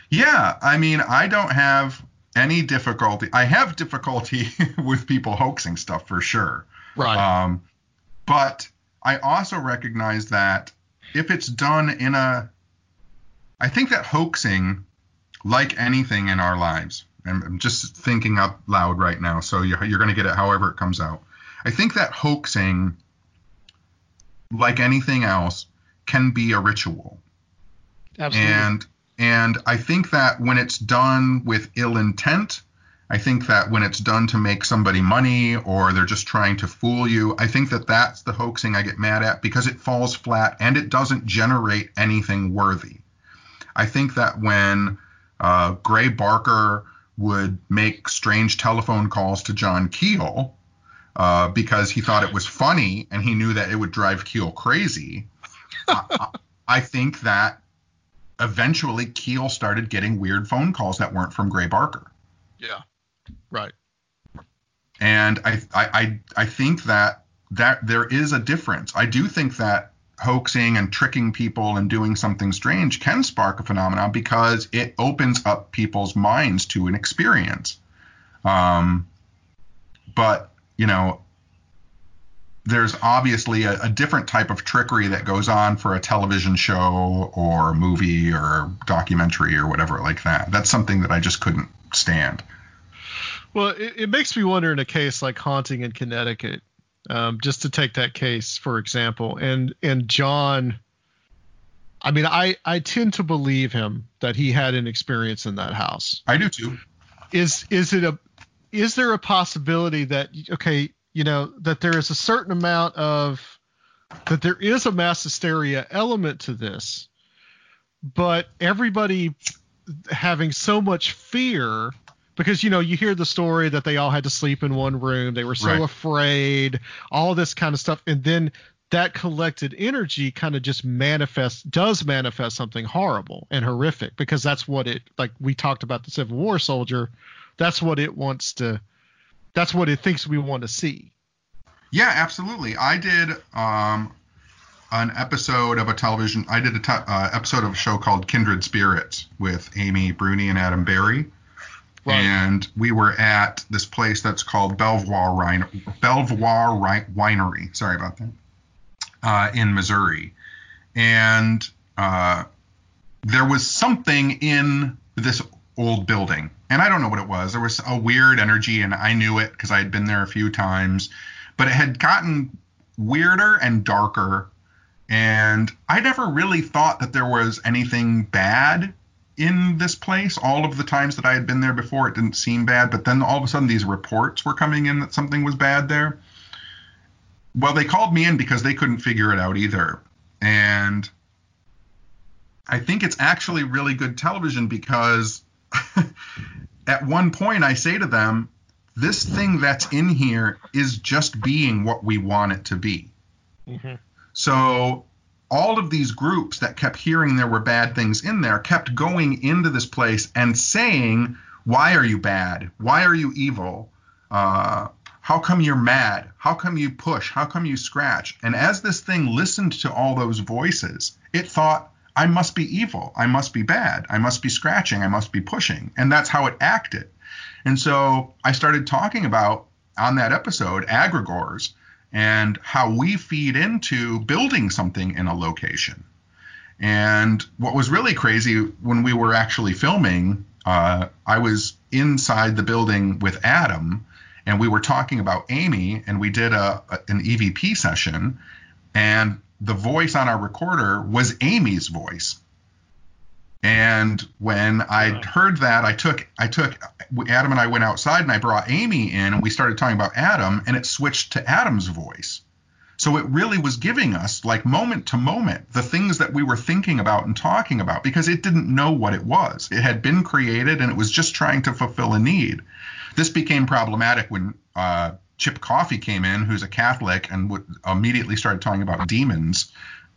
Yeah, I mean, I don't have any difficulty. I have difficulty with people hoaxing stuff for sure. Right. Um, but I also recognize that if it's done in a, I think that hoaxing, like anything in our lives, I'm just thinking up loud right now, so you're, you're going to get it however it comes out. I think that hoaxing, like anything else, can be a ritual. Absolutely. And and I think that when it's done with ill intent, I think that when it's done to make somebody money or they're just trying to fool you, I think that that's the hoaxing I get mad at because it falls flat and it doesn't generate anything worthy. I think that when uh, Gray Barker would make strange telephone calls to John Keel uh, because he thought it was funny and he knew that it would drive Keel crazy. I, I think that eventually Keel started getting weird phone calls that weren't from Gray Barker. Yeah. Right. And I, I, I, I think that that there is a difference. I do think that hoaxing and tricking people and doing something strange can spark a phenomenon because it opens up people's minds to an experience. Um, but you know, there's obviously a, a, different type of trickery that goes on for a television show or movie or documentary or whatever like that. That's something that I just couldn't stand. Well, it, it makes me wonder in a case like Haunting in Connecticut um, just to take that case for example, and and John, I mean, I I tend to believe him that he had an experience in that house. I do too. Is is it a is there a possibility that okay, you know, that there is a certain amount of that there is a mass hysteria element to this, but everybody having so much fear because you know you hear the story that they all had to sleep in one room. They were so right. afraid all this kind of stuff. And then that collected energy kind of just manifests does manifest something horrible and horrific because that's what it like we talked about the civil war soldier that's what it wants to that's what it thinks we want to see. Yeah absolutely. I did um an episode of a television i did a te- uh, episode of a show called kindred spirits with amy bruni and adam berry Right. And we were at this place that's called Belvoir, Belvoir Winery. Sorry about that. Uh, in Missouri. And uh, there was something in this old building. And I don't know what it was. There was a weird energy, and I knew it because I had been there a few times. But it had gotten weirder and darker. And I never really thought that there was anything bad in this place. All of the times that I had been there before, it didn't seem bad, but then all of a sudden these reports were coming in that something was bad there. Well, they called me in because they couldn't figure it out either. And I think it's actually really good television because at one point I say to them, this thing that's in here is just being what we want it to be. Mm-hmm. So all of these groups that kept hearing there were bad things in there kept going into this place and saying, Why are you bad? Why are you evil? Uh, how come you're mad? How come you push? How come you scratch? And as this thing listened to all those voices, it thought, I must be evil. I must be bad. I must be scratching. I must be pushing. And that's how it acted. And so I started talking about on that episode, egregores and how we feed into building something in a location. And what was really crazy when we were actually filming, uh, I was inside the building with Adam, and we were talking about Amy, and we did a, a an EVP session, and the voice on our recorder was Amy's voice. And when I heard that, I took I took Adam and I went outside and I brought Amy in and we started talking about Adam and it switched to Adam's voice. So it really was giving us like moment to moment the things that we were thinking about and talking about because it didn't know what it was. It had been created and it was just trying to fulfill a need. This became problematic when uh, Chip Coffey came in, who's a Catholic, and would immediately started talking about demons.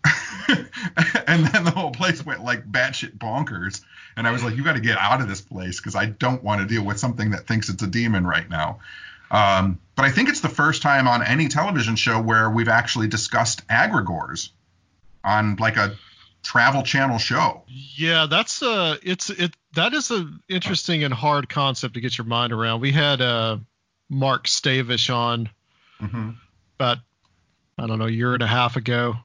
and then the whole place went like batshit bonkers. And I was like, you got to get out of this place because I don't want to deal with something that thinks it's a demon right now. Um, but I think it's the first time on any television show where we've actually discussed egregores on like a travel channel show. Yeah, that's uh it's it that is an interesting and hard concept to get your mind around. We had uh Mark Stavish on mm-hmm. about I don't know a year and a half ago,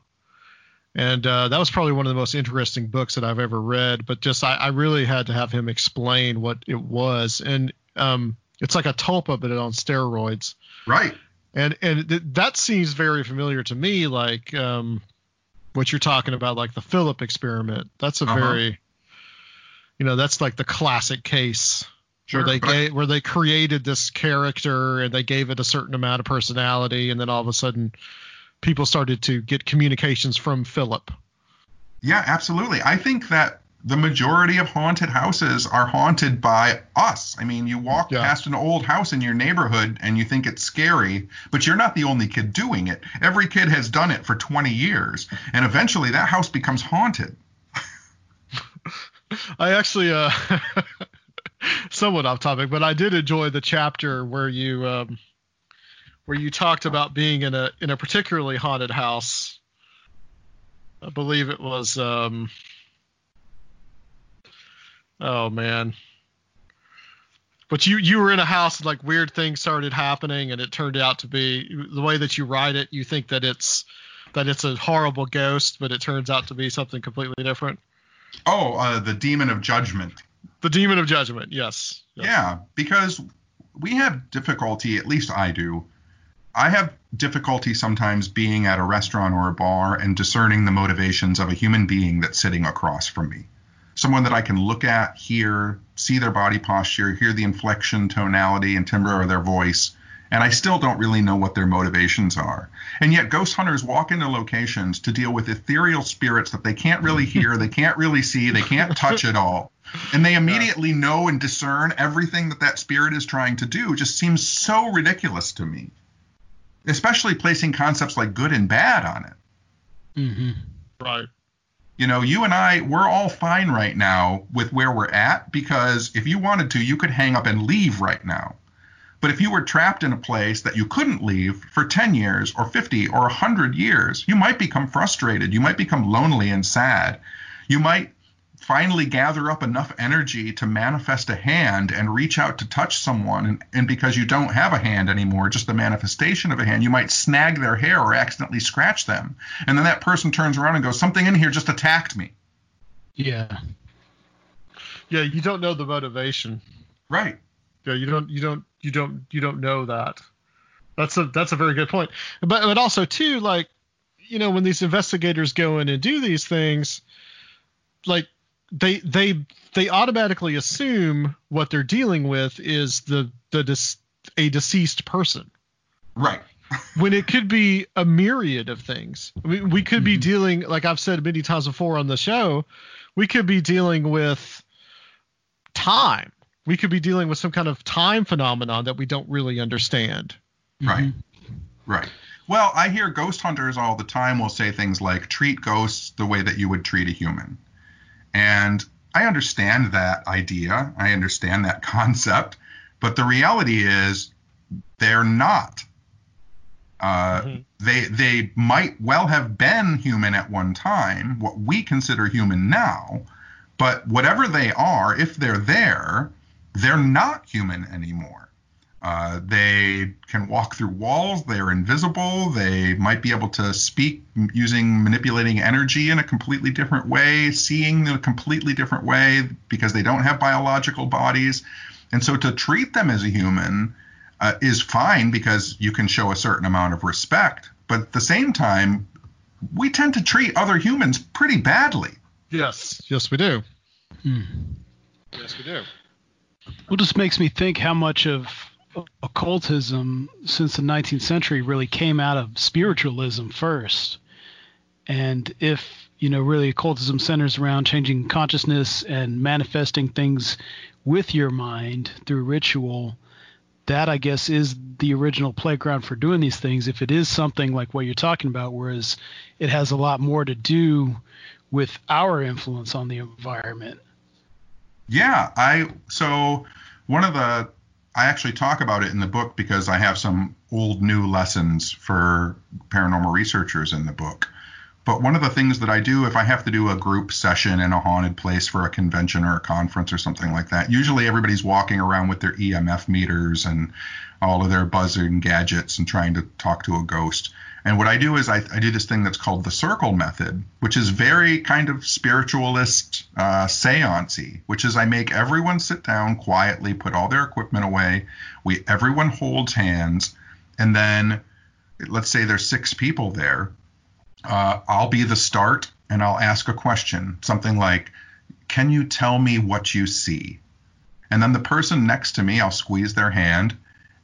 and uh, that was probably one of the most interesting books that I've ever read. But just I, I really had to have him explain what it was, and um, it's like a tulpa but on steroids. Right. And and th- that seems very familiar to me, like um, what you're talking about, like the Philip experiment. That's a Uh-huh. very, you know, that's like the classic case Sure. where they but I- where they created this character and they gave it a certain amount of personality, and then all of a sudden, people started to get communications from Philip. Yeah, absolutely. I think that the majority of haunted houses are haunted by us. I mean, you walk Yeah. past an old house in your neighborhood and you think it's scary, but you're not the only kid doing it. Every kid has done it for 20 years, and eventually that house becomes haunted. I actually, uh, somewhat off topic, but I did enjoy the chapter where you, um, where you talked about being in a in a particularly haunted house. I believe it was, um, oh man. But you you were in a house and like weird things started happening, and it turned out to be the way that you write it. You think that it's that it's a horrible ghost, but it turns out to be something completely different. Oh, uh, the demon of judgment. The demon of judgment. Yes. Yes. Yeah, because we have difficulty, at least I do. I have difficulty sometimes being at a restaurant or a bar and discerning the motivations of a human being that's sitting across from me. Someone that I can look at, hear, see their body posture, hear the inflection, tonality, and timbre of their voice, and I still don't really know what their motivations are. And yet, ghost hunters walk into locations to deal with ethereal spirits that they can't really hear, they can't really see, they can't touch at all. And they immediately know and discern everything that that spirit is trying to do. It just seems so ridiculous to me, especially placing concepts like good and bad on it. Mm-hmm. Right. You know, you and I, we're all fine right now with where we're at because if you wanted to, you could hang up and leave right now. But if you were trapped in a place that you couldn't leave for 10 years or 50 or 100 years, you might become frustrated. You might become lonely and sad. You might finally gather up enough energy to manifest a hand and reach out to touch someone. And, and because you don't have a hand anymore, just the manifestation of a hand, you might snag their hair or accidentally scratch them. And then that person turns around and goes, Something in here just attacked me. Yeah. Yeah, you don't know the motivation. Right. Yeah, you don't you don't you don't you don't know that. That's a that's a very good point. But but also too like you know when these investigators go in and do these things like they they they automatically assume what they're dealing with is the the dis, a deceased person Right. when it could be a myriad of things. We, we could be mm-hmm. dealing, like I've said many times before on the show, we could be dealing with time. We could be dealing with some kind of time phenomenon that we don't really understand. Right. Mm-hmm. Right. Well, I hear ghost hunters all the time will say things like treat ghosts the way that you would treat a human. And I understand that idea. I understand that concept. But the reality is they're not. Uh, Mhm. They they might well have been human at one time, what we consider human now, but whatever they are, if they're there, they're not human anymore. Uh, they can walk through walls. They are invisible. They might be able to speak using manipulating energy in a completely different way, seeing in a completely different way because they don't have biological bodies. And so to treat them as a human uh, is fine because you can show a certain amount of respect. But at the same time, we tend to treat other humans pretty badly. Yes. Yes, we do. Hmm. Yes, we do. Well, just makes me think how much of occultism since the 19th century really came out of spiritualism first. And if, you know, really occultism centers around changing consciousness and manifesting things with your mind through ritual, that I guess is the original playground for doing these things. If it is something like what you're talking about, whereas it has a lot more to do with our influence on the environment. Yeah, I so one of the I actually talk about it in the book because I have some old new lessons for paranormal researchers in the book. But one of the things that I do if I have to do a group session in a haunted place for a convention or a conference or something like that, usually everybody's walking around with their EMF meters and all of their buzzing gadgets and trying to talk to a ghost. And what I do is I, I do this thing that's called the circle method, which is very kind of spiritualist uh, seancey, which is I make everyone sit down quietly, put all their equipment away. We everyone holds hands, and then let's say there's six people there. Uh, I'll be the start, and I'll ask a question, something like, "Can you tell me what you see?" And then the person next to me, I'll squeeze their hand,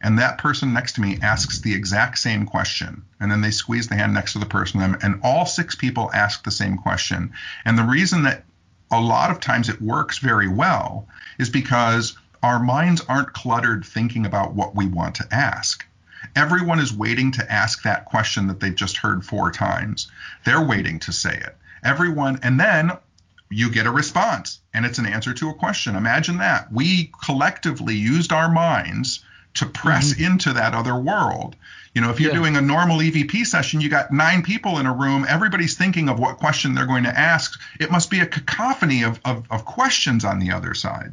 and that person next to me asks the exact same question. And then they squeeze the hand next to the person and all six people ask the same question. And the reason that a lot of times it works very well is because our minds aren't cluttered thinking about what we want to ask. Everyone is waiting to ask that question that they've just heard four times. They're waiting to say it. Everyone and then you get a response and it's an answer to a question. Imagine that. We collectively used our minds to press mm-hmm. into that other world. You know, if you're yeah. doing a normal EVP session, you got nine people in a room, everybody's thinking of what question they're going to ask. It must be a cacophony of, of, of questions on the other side.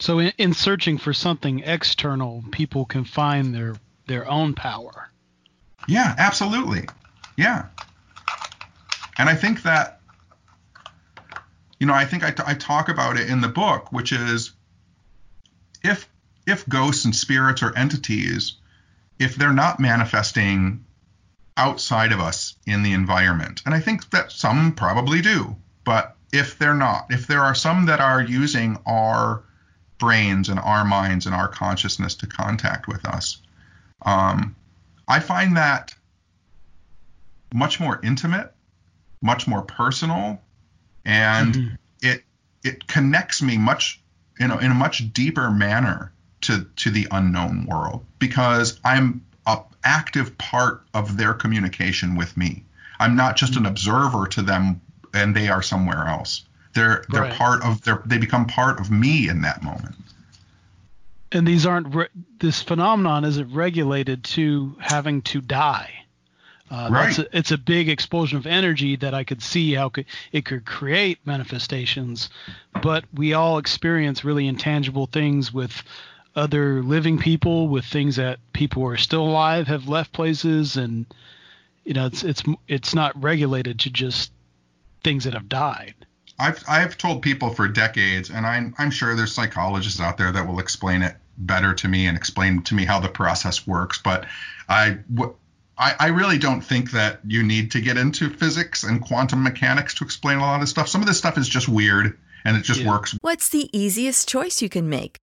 So in, in searching for something external, people can find their their own power. Yeah, absolutely. Yeah. And I think that, you know, I think I, t- I talk about it in the book, which is if if ghosts and spirits or entities, if they're not manifesting outside of us in the environment, and I think that some probably do, but if they're not, if there are some that are using our brains and our minds and our consciousness to contact with us, um, I find that much more intimate, much more personal, and mm-hmm. it it connects me much you know in a much deeper manner to to the unknown world because I'm a active part of their communication with me. I'm not just an observer to them and they are somewhere else. They're they're right. part of their they become part of me in that moment. And these aren't re- this phenomenon isn't regulated to having to die. Uh, right. A, it's a big explosion of energy that I could see how could, it could create manifestations, but we all experience really intangible things with other living people with things that people who are still alive have left places and you know it's it's it's not regulated to just things that have died i've i've told people for decades and i'm i'm sure there's psychologists out there that will explain it better to me and explain to me how the process works but i I, I really don't think that you need to get into physics and quantum mechanics to explain a lot of this stuff. Some of this stuff is just weird and it just yeah. works. What's the easiest choice you can make?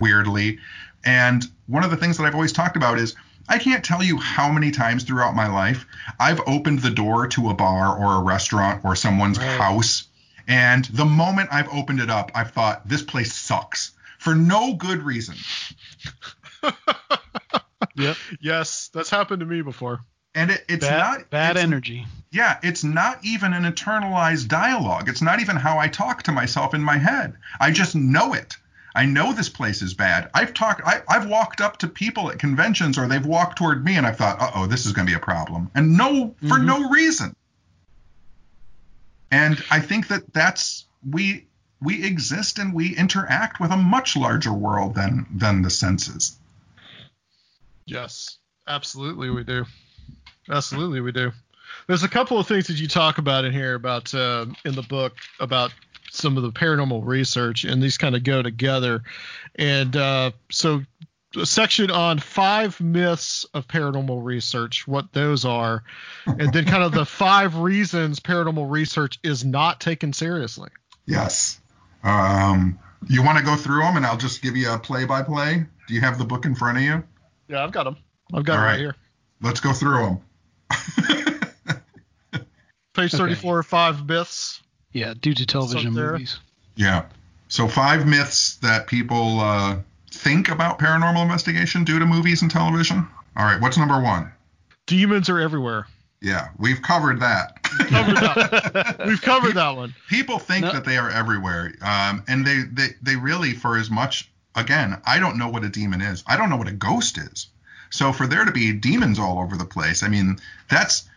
Weirdly. And one of the things that I've always talked about is I can't tell you how many times throughout my life I've opened the door to a bar or a restaurant or someone's house. And the moment I've opened it up, I've thought, this place sucks for no good reason. Yep. Yes, that's happened to me before. And it, it's Bad, not bad it's- energy. Yeah, it's not even an internalized dialogue. It's not even how I talk to myself in my head. I just know it. I know this place is bad. I've talked. I, I've walked up to people at conventions, or they've walked toward me, and I've thought, "Uh oh, this is going to be a problem," and no, for no reason. And I think that that's we we exist and we interact with a much larger world than than the senses. Yes, absolutely we do. Absolutely we do. There's a couple of things that you talk about in here about uh, in the book about some of the paranormal research, and these kind of go together. And uh, so, a section on five myths of paranormal research, what those are, and then kind of the five reasons paranormal research is not taken seriously. Yes. Um, you want to go through them, and I'll just give you a play-by-play. Do you have the book in front of you? Yeah, I've got them. I've got All it right right. here. Let's go through them. Page Okay. 34, five myths. Yeah, due to television there. movies. Yeah. So five myths that people uh, think about paranormal investigation due to movies and television. All right. What's number one? Demons are everywhere. Yeah, we've covered that. Covered that. We've covered that one. people think No. that they are everywhere, um, and they, they they really, for as much again, I don't know what a demon is. I don't know what a ghost is. So for there to be demons all over the place, I mean, that's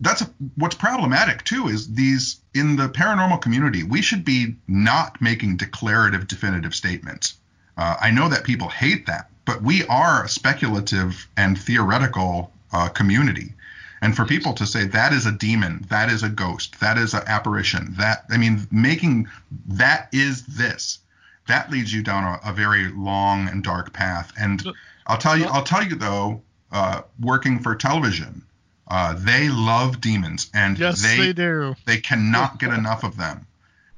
that's what's problematic too. Is these in the paranormal community, we should be not making declarative, definitive statements. Uh, I know that people hate that, but we are a speculative and theoretical uh, community. And for people to say that is a demon, that is a ghost, that is an apparition, that I mean, making that is this, that leads you down a, a very long and dark path. And I'll tell you, I'll tell you though, uh, working for television, uh, they love demons, and Yes, they, do. they cannot get enough of them.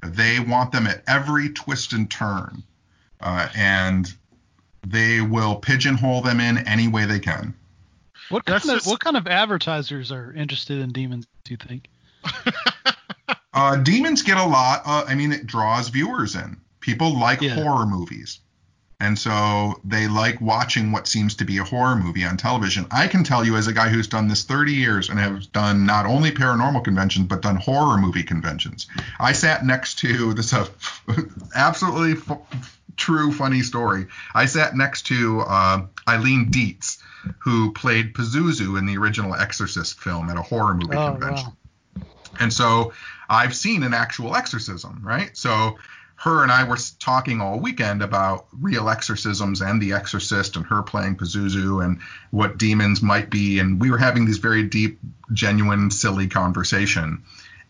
They want them at every twist and turn, uh, and they will pigeonhole them in any way they can. What That's kind of just- what kind of advertisers are interested in demons? Do you think? Uh, demons get a lot. Uh, I mean, it draws viewers in. People like Yeah. horror movies, and so they like watching what seems to be a horror movie on television. I can tell you, as a guy who's done this 30 years and have done not only paranormal conventions but done horror movie conventions. I sat next to this is a absolutely f- true funny story. I sat next to uh, Eileen Dietz, who played Pazuzu in the original Exorcist film at a horror movie Oh convention. wow. And so I've seen an actual exorcism, right? So her and I were talking all weekend about real exorcisms and The Exorcist and her playing Pazuzu and what demons might be. And we were having these very deep, genuine, silly conversation.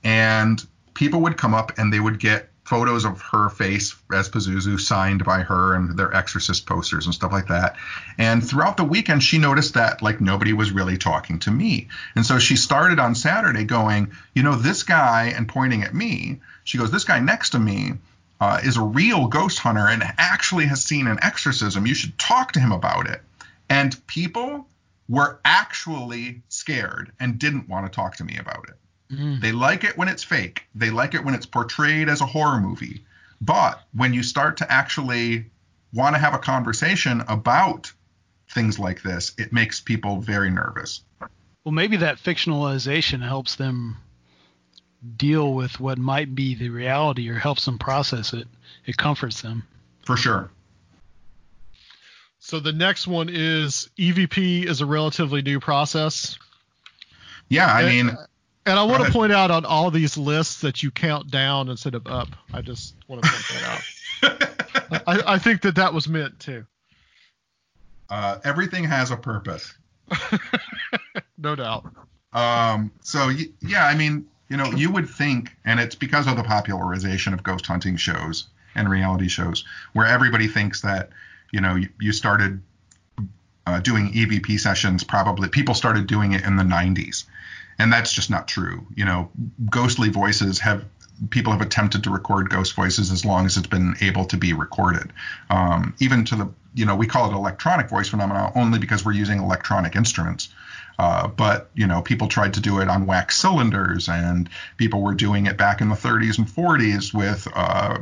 And people would come up and they would get photos of her face as Pazuzu signed by her and their exorcist posters and stuff like that. And throughout the weekend, she noticed that like nobody was really talking to me. And so she started on Saturday going, you know, this guy, and pointing at me, she goes, this guy next to me uh, is a real ghost hunter and actually has seen an exorcism. You should talk to him about it. And people were actually scared and didn't want to talk to me about it. They like it when it's fake. They like it when it's portrayed as a horror movie. But when you start to actually want to have a conversation about things like this, it makes people very nervous. Well, maybe that fictionalization helps them deal with what might be the reality or helps them process it. It comforts them. For sure. So the next one is EVP is a relatively new process. Yeah, I mean, And I want to point out on all these lists that you count down instead of up. I just want to point that out. I, I think that that was meant too. uh, everything has a purpose. No doubt. Um, so yeah, I mean, you know, you would think, and it's because of the popularization of ghost hunting shows and reality shows, where everybody thinks that, you know, you, you started uh, doing EVP sessions. Probably people started doing it in the 90s, and that's just not true. You know, ghostly voices have people have attempted to record ghost voices as long as it's been able to be recorded. Um, even to the, you know, we call it electronic voice phenomena only because we're using electronic instruments. Uh, but you know, people tried to do it on wax cylinders, and people were doing it back in the 30s and 40s with uh,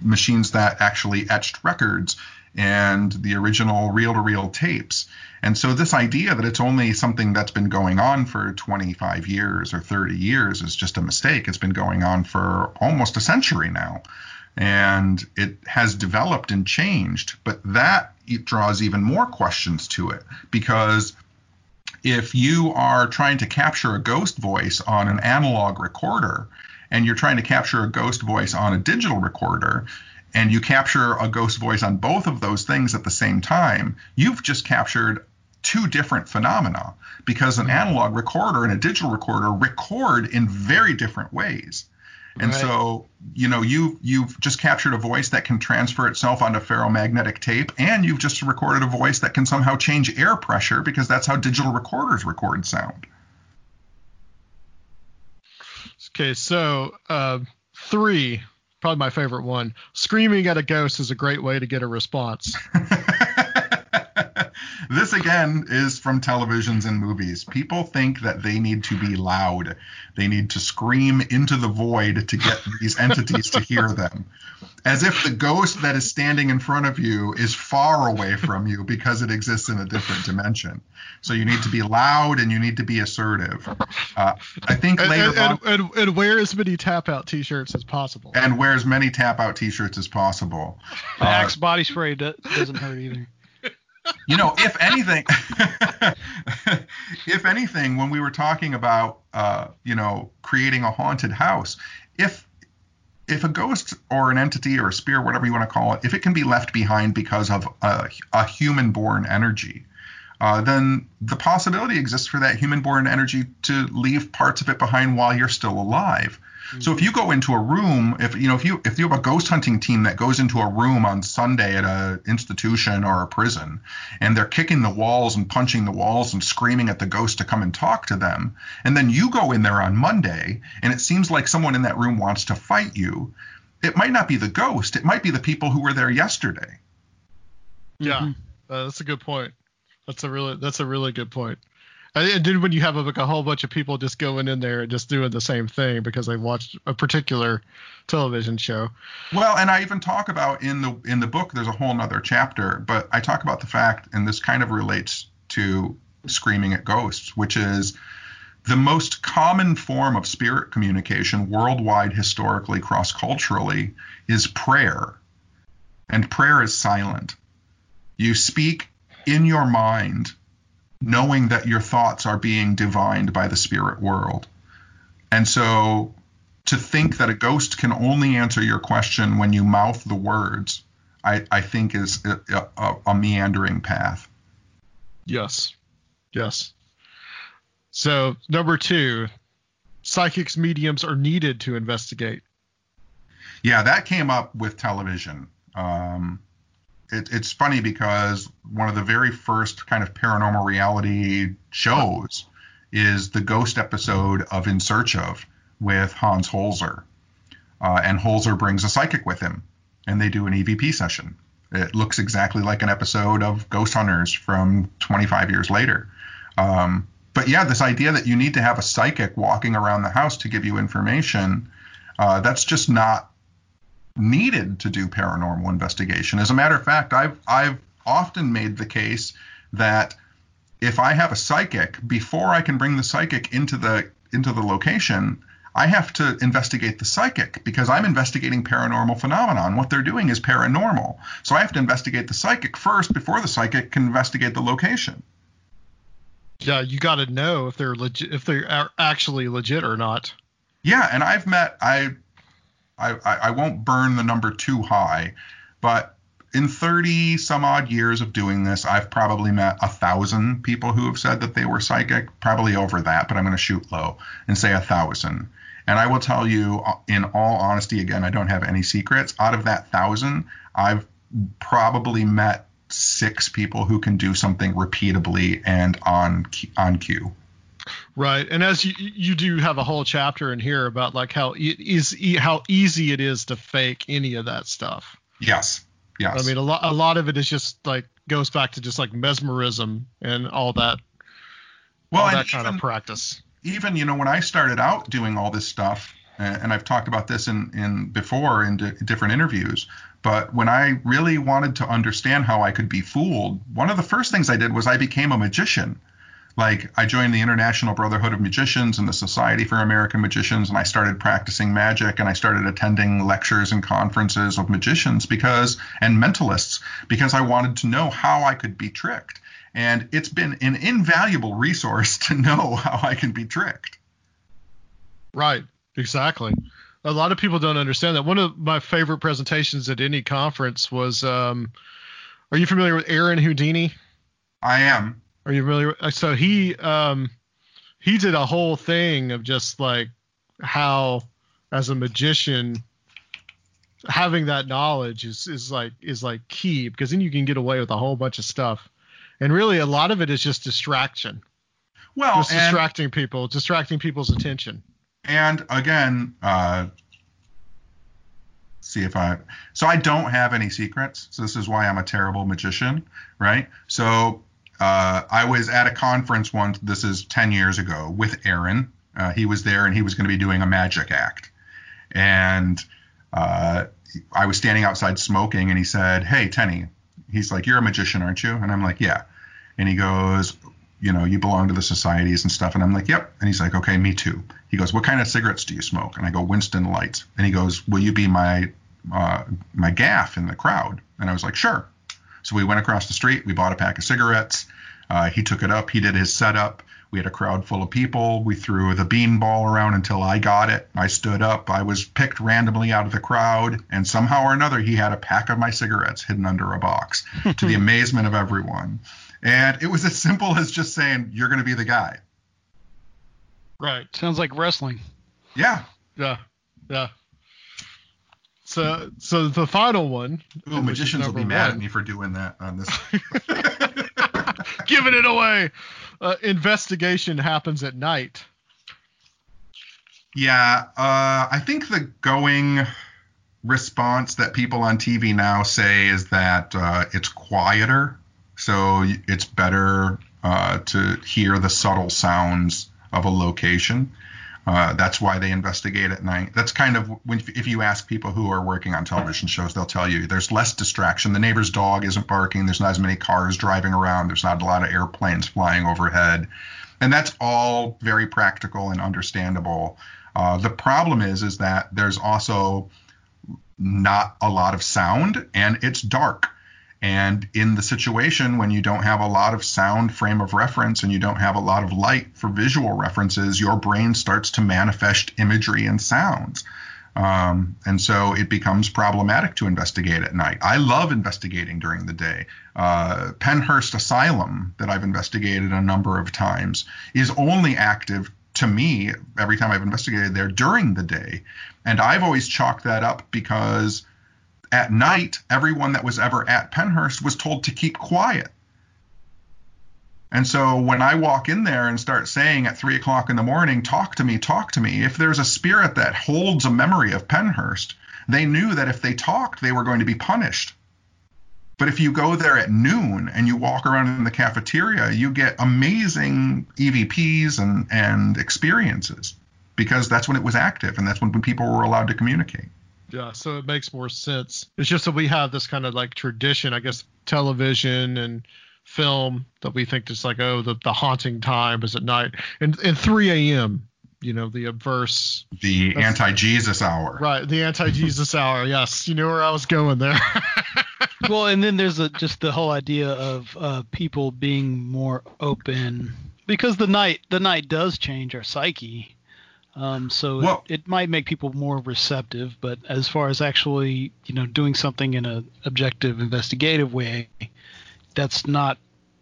machines that actually etched records and the original reel-to-reel tapes. And so this idea that it's only something that's been going on for 25 years or 30 years is just a mistake. It's been going on for almost a century now. And it has developed and changed, but that draws even more questions to it because if you are trying to capture a ghost voice on an analog recorder and you're trying to capture a ghost voice on a digital recorder and you capture a ghost voice on both of those things at the same time, you've just captured two different phenomena because an mm-hmm. analog recorder and a digital recorder record in very different ways. And Right. so, you know, you you've just captured a voice that can transfer itself onto ferromagnetic tape, and you've just recorded a voice that can somehow change air pressure because that's how digital recorders record sound. Okay, so uh, three, probably my favorite one. Screaming at a ghost is a great way to get a response. this again is from televisions and movies. People think that they need to be loud. They need to scream into the void to get these entities to hear them. As if the ghost that is standing in front of you is far away from you because it exists in a different dimension. So you need to be loud and you need to be assertive. Uh, I think And, later and, on, and, and, and wear as many tap out t shirts as possible. and wear as many tap out t-shirts as possible. Uh, Axe body spray do- doesn't hurt either. You know, if anything, if anything, when we were talking about, uh, you know, creating a haunted house, if if a ghost or an entity or a spirit, whatever you want to call it, if it can be left behind because of a, a human-born energy, uh, then the possibility exists for that human-born energy to leave parts of it behind while you're still alive. So if you go into a room, if you know, if you if you have a ghost hunting team that goes into a room on Sunday at a institution or a prison, and they're kicking the walls and punching the walls and screaming at the ghost to come and talk to them, and then you go in there on Monday, and it seems like someone in that room wants to fight you, it might not be the ghost, it might be the people who were there yesterday. Yeah, uh, that's a good point. That's a really that's a really good point. And then when you have like a whole bunch of people just going in there and just doing the same thing because they watched a particular television show. Well, and I even talk about in the in the book. There's a whole nother chapter, but I talk about the fact, and this kind of relates to screaming at ghosts, which is the most common form of spirit communication worldwide, historically, cross culturally, is prayer, and prayer is silent. You speak in your mind, knowing that your thoughts are being divined by the spirit world, and so to think that a ghost can only answer your question when you mouth the words, I, I think is a, a, a meandering path. Yes. Yes. So number two, psychics mediums are needed to investigate. Yeah, that came up with television. Um, it, it's funny because one of the very first kind of paranormal reality shows is the ghost episode of In Search of with Hans Holzer. Uh, and Holzer brings a psychic with him, and they do an EVP session. It looks exactly like an episode of Ghost Hunters from 25 years later. Um, but yeah, this idea that you need to have a psychic walking around the house to give you information, uh, that's just not needed to do paranormal investigation. As a matter of fact, I've I've often made the case that if I have a psychic, before I can bring the psychic into the into the location, I have to investigate the psychic because I'm investigating paranormal phenomenon. What they're doing is paranormal. So I have to investigate the psychic first before the psychic can investigate the location. Yeah, you got to know if they're legit, if they're actually legit or not. Yeah, and I've met I, I, I won't burn the number too high, but in 30 some odd years of doing this, I've probably met a thousand people who have said that they were psychic, probably over that, but I'm going to shoot low and say a thousand. And I will tell you, uh, in all honesty, again, I don't have any secrets. Out of that thousand, I've probably met six people who can do something repeatably and on on cue. Right, and as you you do have a whole chapter in here about like how is how easy it is to fake any of that stuff. Yes, yes. I mean, a lot a lot of it is just like goes back to just like mesmerism and all that. Well, all that kind even, of practice. Even you know when I started out doing all this stuff, and I've talked about this in in before in different interviews. But when I really wanted to understand how I could be fooled, one of the first things I did was I became a magician. Like I joined the International Brotherhood of Magicians and the Society for American Magicians, and I started practicing magic and I started attending lectures and conferences of magicians because and mentalists because I wanted to know how I could be tricked. And it's been an invaluable resource to know how I can be tricked. Right, exactly a lot of people don't understand that. One of my favorite presentations at any conference was. Um, are you familiar with Aaron Houdini? I am. Are you familiar? With, so he um, he did a whole thing of just like how, as a magician, having that knowledge is is like is like key because then you can get away with a whole bunch of stuff, and really a lot of it is just distraction. Well, just distracting people, distracting people's attention and again, uh, see if I. So I don't have any secrets. So this is why I'm a terrible magician, right? So uh, I was at a conference once. This is 10 years ago with Aaron. Uh, he was there and he was going to be doing a magic act, and uh, I was standing outside smoking, and he said, "Hey, Tenney." He's like, "You're a magician, aren't you?" And I'm like, "Yeah." And he goes, you know, you belong to the societies and stuff. And I'm like, yep. And he's like, okay, me too. He goes, what kind of cigarettes do you smoke? And I go, Winston Lights. And he goes, will you be my uh, my gaff in the crowd? And I was like, sure. So we went across the street. We bought a pack of cigarettes. Uh, he took it up. He did his setup. We had a crowd full of people. We threw the bean ball around until I got it. I stood up. I was picked randomly out of the crowd, and somehow or another, he had a pack of my cigarettes hidden under a box, to the amazement of everyone. And it was as simple as just saying, you're going to be the guy. Right. Sounds like wrestling. Yeah. Yeah. Yeah. So, so the final one. Ooh, magicians will be mad one. at me for doing that on this. Giving it away. Uh, investigation happens at night. Yeah, uh, I think the going response that people on TV now say is that uh, it's quieter so it's better uh, to hear the subtle sounds of a location. Uh, that's why they investigate at night. That's kind of when if you ask people who are working on television shows, they'll tell you there's less distraction. The neighbor's dog isn't barking. There's not as many cars driving around. There's not a lot of airplanes flying overhead, and that's all very practical and understandable. Uh, the problem is is that there's also not a lot of sound and it's dark. And in the situation when you don't have a lot of sound frame of reference and you don't have a lot of light for visual references, your brain starts to manifest imagery and sounds. Um, and so it becomes problematic to investigate at night. I love investigating during the day. Uh, Pennhurst Asylum, that I've investigated a number of times, is only active to me every time I've investigated there during the day. And I've always chalked that up because at night, everyone that was ever at Pennhurst was told to keep quiet. And so when I walk in there and start saying at three o'clock in the morning, talk to me, talk to me, if there's a spirit that holds a memory of Pennhurst, they knew that if they talked, they were going to be punished. But if you go there at noon and you walk around in the cafeteria, you get amazing EVPs and, and experiences because that's when it was active and that's when people were allowed to communicate. Yeah, so it makes more sense. It's just that we have this kind of like tradition, I guess, television and film that we think is like, oh, the, the haunting time is at night and, and 3 a.m. you know the adverse The anti-Jesus hour. right the anti-jesus hour yes you know where i was going there well, and then there's a, just the whole idea of uh, people being more open because the night the night does change our psyche. Um, so Well- it, it might make people more receptive, but as far as actually, you know, doing something in a objective, investigative way, that's not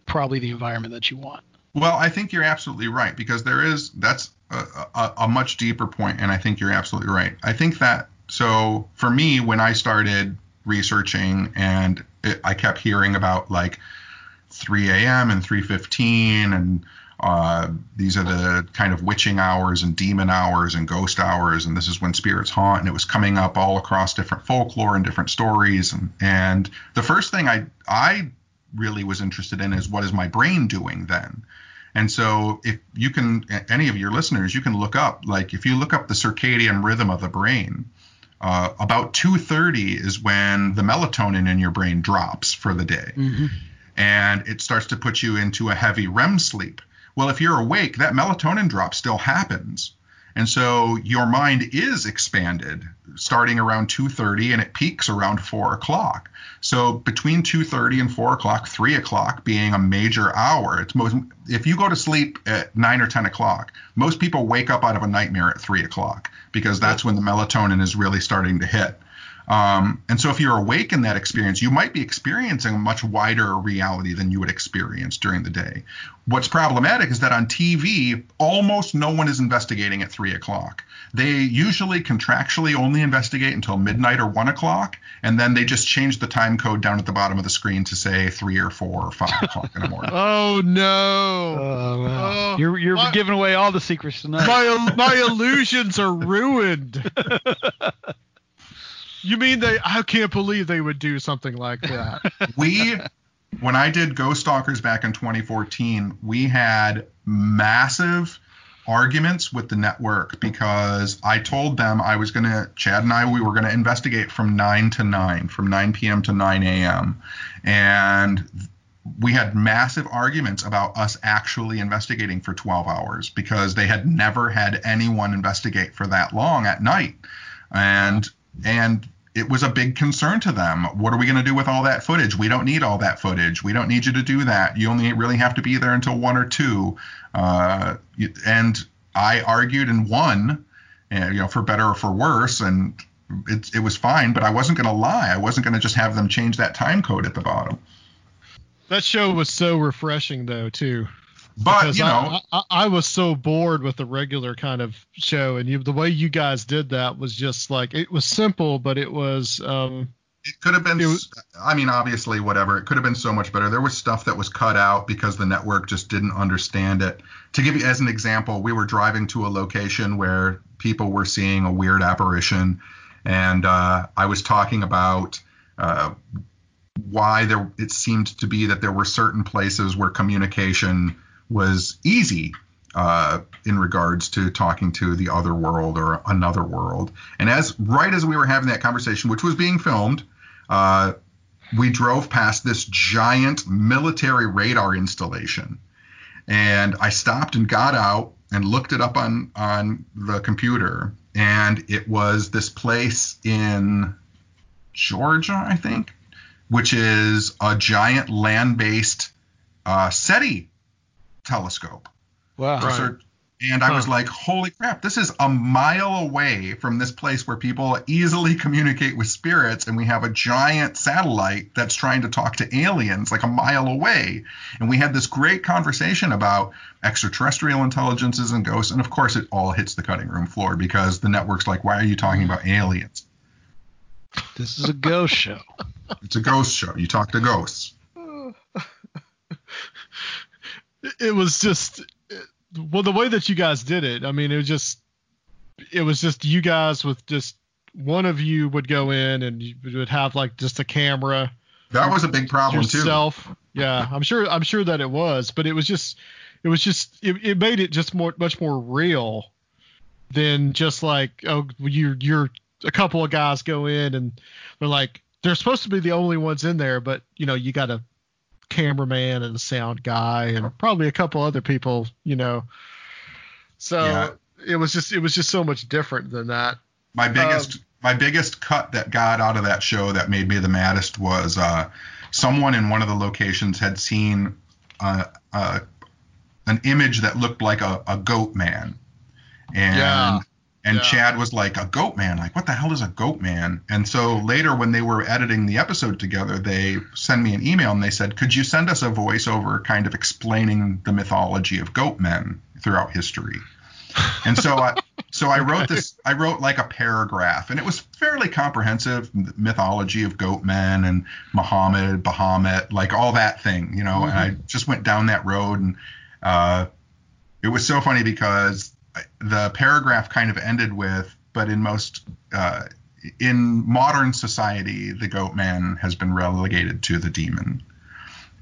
probably the environment that you want. Well, I think you're absolutely right because there is that's a, a, a much deeper point, and I think you're absolutely right. I think that so for me, when I started researching and it, I kept hearing about like 3 a.m. and 3:15, and uh, these are the kind of witching hours and demon hours and ghost hours, and this is when spirits haunt, and it was coming up all across different folklore and different stories, and and the first thing I I really was interested in is what is my brain doing then? And so if you can any of your listeners you can look up like if you look up the circadian rhythm of the brain uh, about 2.30 is when the melatonin in your brain drops for the day. And it starts to put you into a heavy rem sleep well if you're awake that melatonin drop still happens. And so your mind is expanded starting around 2.30 and it peaks around 4 o'clock. So between 2.30 and 4 o'clock 3 o'clock being a major hour it's most if you go to sleep at 9 or 10 o'clock most people wake up out of a nightmare at 3 o'clock because that's when the melatonin is really starting to hit um, and so if you're awake in that experience, you might be experiencing a much wider reality than you would experience during the day. What's problematic is that on TV, almost no one is investigating at three o'clock. They usually contractually only investigate until midnight or one o'clock, and then they just change the time code down at the bottom of the screen to say three or four or five o'clock in the morning. oh no Oh, wow. Oh, you're you're my- giving away all the secrets tonight. my my illusions are ruined you mean they i can't believe they would do something like that we when I did Ghost Stalkers back in 2014, we had massive arguments with the network because I told them I was going to, Chad and I, we were going to investigate from 9 to 9, from 9 p.m. to 9 a.m. And we had massive arguments about us actually investigating for 12 hours because they had never had anyone investigate for that long at night. And, and, it was a big concern to them. What are we going to do with all that footage? We don't need all that footage. We don't need you to do that. You only really have to be there until one or two. Uh, and I argued and won, and, you know, for better or for worse. And it, it was fine, but I wasn't going to lie. I wasn't going to just have them change that time code at the bottom. that show was so refreshing though too But because you know, I, I, I was so bored with the regular kind of show, and you, the way you guys did that was just like it was simple, but it was um, it could have been. was- I mean, obviously, whatever. It could have been so much better. There was stuff that was cut out because the network just didn't understand it. To give you as an example, we were driving to a location where people were seeing a weird apparition, and uh, I was talking about. Uh, why there it seemed to be that there were certain places where communication was easy uh, in regards to talking to the other world or another world. And as right as we were having that conversation, which was being filmed, uh, we drove past this giant military radar installation. And I stopped and got out and looked it up on on the computer, and it was this place in Georgia, I think, which is a giant land-based uh, SETI telescope. Wow. Right. So- and I was Huh. like, holy crap, this is a mile away from this place where people easily communicate with spirits. And we have a giant satellite that's trying to talk to aliens like a mile away. And we had this great conversation about extraterrestrial intelligences and ghosts. And of course, it all hits the cutting room floor because the network's like, why are you talking about aliens? This is a ghost show. It's a ghost show. You talk to ghosts. It- was just well the way that you guys did it i mean it was just it was just you guys with just one of you would go in and you would have like just a camera That was a big problem, too. yourself yeah i'm sure i'm sure that it was but it was just it was just it, it made it just more much more real than just like oh you're you're a couple of guys go in and they're like they're supposed to be the only ones in there but you know you got a cameraman and a sound guy and probably a couple other people you know so Yeah. it was just it was just so much different than that. My biggest um, my biggest cut that got out of that show that made me the maddest was uh, someone in one of the locations had seen uh, uh, an image that looked like a, a goat man, and yeah. And yeah. Chad was like a goat man, like what the hell is a goat man? And so later when they were editing the episode together, they sent me an email and they said, could you send us a voiceover kind of explaining the mythology of goat men throughout history? And so I so I wrote this I wrote like a paragraph and it was fairly comprehensive mythology of goat men and Muhammad, Baphomet, like all that thing, you know, mm-hmm. and I mm-hmm. just went down that road and uh, it was so funny because the paragraph kind of ended with but in most uh, in modern society the goat man has been relegated to the demon.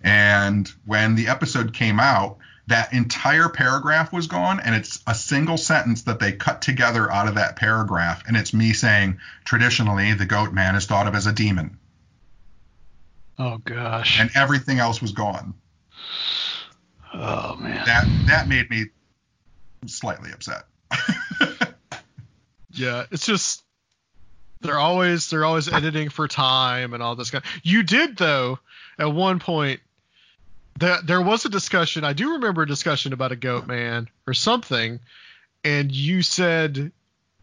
And when the episode came out, that entire paragraph was gone and it's a single sentence that they cut together out of that paragraph and it's me saying traditionally the goat man is thought of as a demon. Oh gosh. And everything else was gone. Oh man. That that made me slightly upset yeah it's just they're always they're always editing for time and all this kind you did though at one point that there was a discussion. I do remember a discussion about a goat man or something, and you said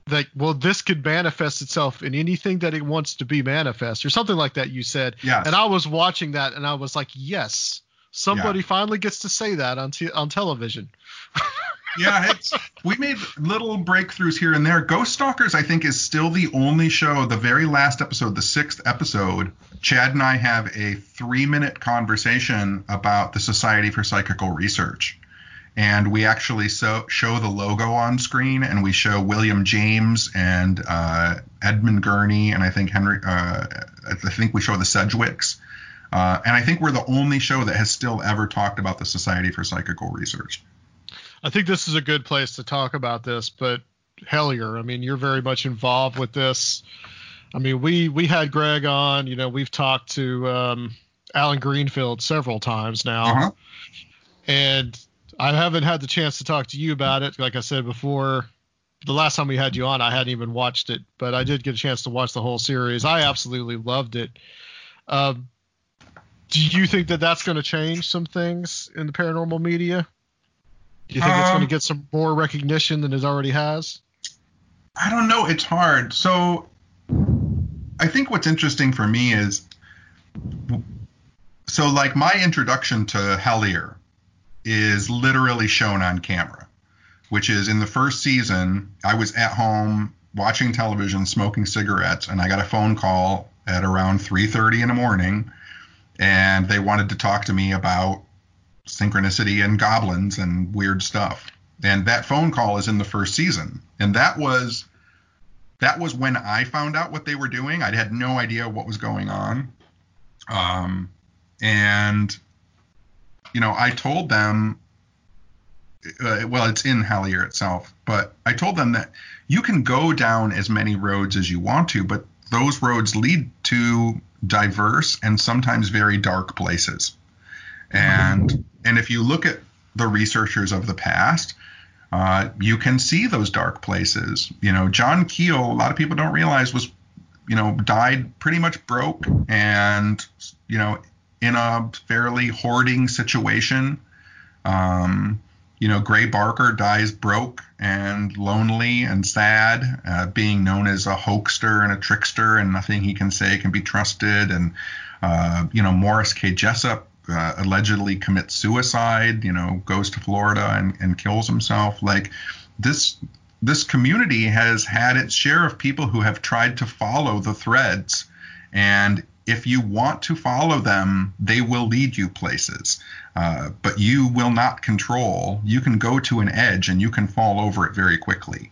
that well, this could manifest itself in anything that it wants to be manifest or something like that. You said, yeah. And I was watching that, and I was like, yes, somebody yeah. finally gets to say that on t- on television. yeah, we made little breakthroughs here and there. Ghost Stalkers, I think, is still the only show. The very last episode, the sixth episode, Chad and I have a three-minute conversation about the Society for Psychical Research, and we actually so, show the logo on screen, and we show William James and uh, Edmund Gurney, and I think Henry. Uh, I think we show the Sidgwicks. Uh, and I think we're the only show that has still ever talked about the Society for Psychical Research. I think this is a good place to talk about this, but Hellier, I mean, you're very much involved with this. I mean, we we had Greg on. You know, we've talked to um, Allen Greenfield several times now, uh-huh. and I haven't had the chance to talk to you about it. Like I said before, the last time we had you on, I hadn't even watched it, but I did get a chance to watch the whole series. I absolutely loved it. Um, do you think that that's going to change some things in the paranormal media? Do you think um, it's going to get some more recognition than it already has? I don't know. It's hard. So I think what's interesting for me is so like my introduction to Hellier is literally shown on camera, which is in the first season, I was at home watching television, smoking cigarettes, and I got a phone call at around 3:30 in the morning, and they wanted to talk to me about synchronicity and goblins and weird stuff. And that phone call is in the first season. And that was that was when I found out what they were doing. I had no idea what was going on. Um, and you know, I told them uh, well, it's in Hellier itself, but I told them that you can go down as many roads as you want to, but those roads lead to diverse and sometimes very dark places. And and if you look at the researchers of the past, uh, you can see those dark places. You know, John Keel, a lot of people don't realize was, you know, died pretty much broke and, you know, in a fairly hoarding situation. Um, you know, Gray Barker dies broke and lonely and sad, uh, being known as a hoaxer and a trickster, and nothing he can say can be trusted. And, uh, you know, Morris K. Jessup uh, allegedly commits suicide, you know, goes to Florida and, and kills himself. Like this this community has had its share of people who have tried to follow the threads and if you want to follow them, they will lead you places, uh, but you will not control. You can go to an edge and you can fall over it very quickly.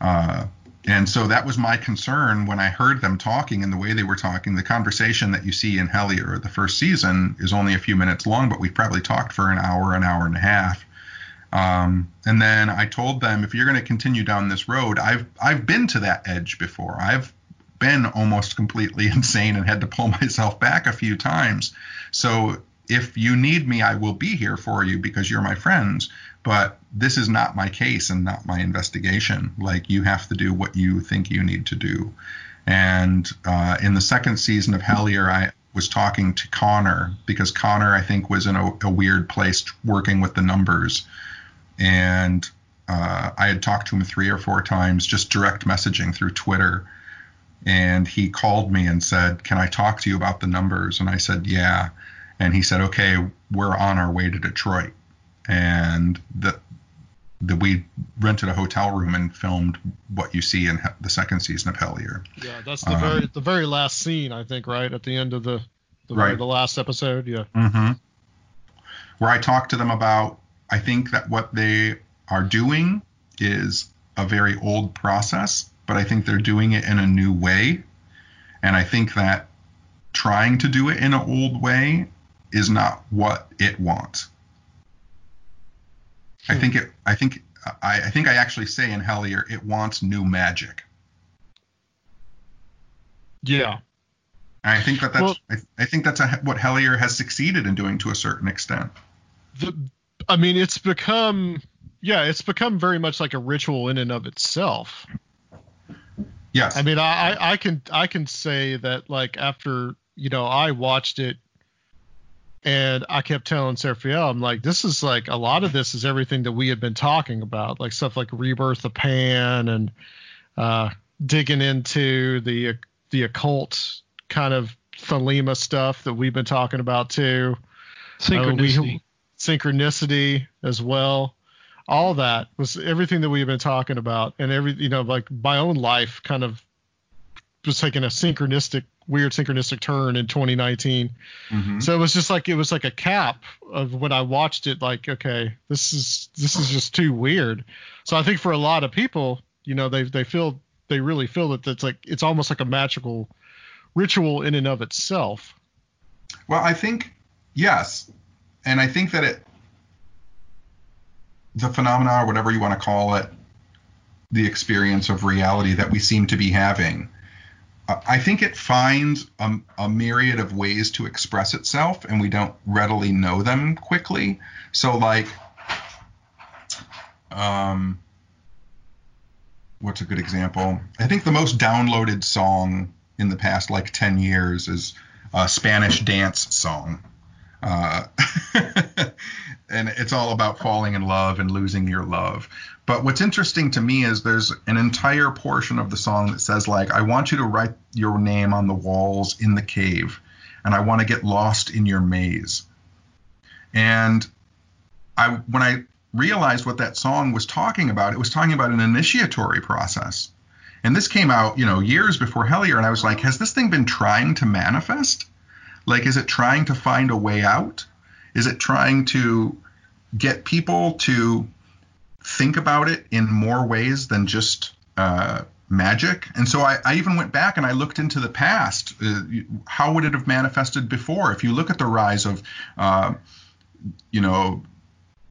Uh, and so that was my concern when I heard them talking and the way they were talking. The conversation that you see in Hellier, the first season, is only a few minutes long, but we probably talked for an hour, an hour and a half. Um, and then I told them, if you're going to continue down this road, I've I've been to that edge before. I've been almost completely insane and had to pull myself back a few times. So if you need me, I will be here for you because you're my friends. but this is not my case and not my investigation. Like you have to do what you think you need to do. And uh, in the second season of Hellier, I was talking to Connor because Connor, I think, was in a, a weird place working with the numbers. And uh, I had talked to him three or four times, just direct messaging through Twitter. And he called me and said, Can I talk to you about the numbers? And I said, Yeah. And he said, Okay, we're on our way to Detroit. And the, the we rented a hotel room and filmed what you see in the second season of Hellier. Yeah, that's the Um, very the very last scene, I think, right at the end of the the, Right. the last episode. Yeah. Mm-hmm. Where I talk to them about, I think that what they are doing is a very old process, but I think they're doing it in a new way. And I think that trying to do it in an old way is not what it wants. I think hmm. it. I think. I, I think I actually say in Hellier, it wants new magic. Yeah. And I think that that's. Well- I, I think that's a, what Hellier has succeeded in doing to a certain extent. The, I mean, it's become yeah, it's become very much like a ritual in and of itself. Yes. I mean, I, I I can I can say that like after you know I watched it, and I kept telling Seraphiel, I'm like, this is like a lot of this is everything that we had been talking about, like stuff like Rebirth of Pan and uh, digging into the the occult kind of Thelema stuff that we've been talking about too Synchronicity. synchronicity as well. All that was everything that we've been talking about, and every you know, like my own life kind of was taking a synchronistic, weird synchronistic turn in 2019. Mhm. So it was just like it was like a cap of when I watched it. Like, okay, this is this is just too weird. So I think for a lot of people, you know, they they feel they really feel that it's like it's almost like a magical ritual in and of itself. Well, I think yes, and I think that it, the phenomena or whatever you want to call it, the experience of reality that we seem to be having, I think it finds a, a myriad of ways to express itself, and we don't readily know them quickly. So, like, um, what's a good example? I think the most downloaded song in the past like 10 years is a Spanish dance song. Uh, and it's all about falling in love and losing your love. But what's interesting to me is there's an entire portion of the song that says like I want you to write your name on the walls in the cave and I want to get lost in your maze. And I when I realized what that song was talking about, it was talking about an initiatory process. And this came out, you know, years before Hellier, and I was like, has this thing been trying to manifest? Like, is it trying to find a way out? Is it trying to get people to think about it in more ways than just uh, magic? And so I, I even went back and I looked into the past. Uh, how would it have manifested before? If you look at the rise of, uh, you know,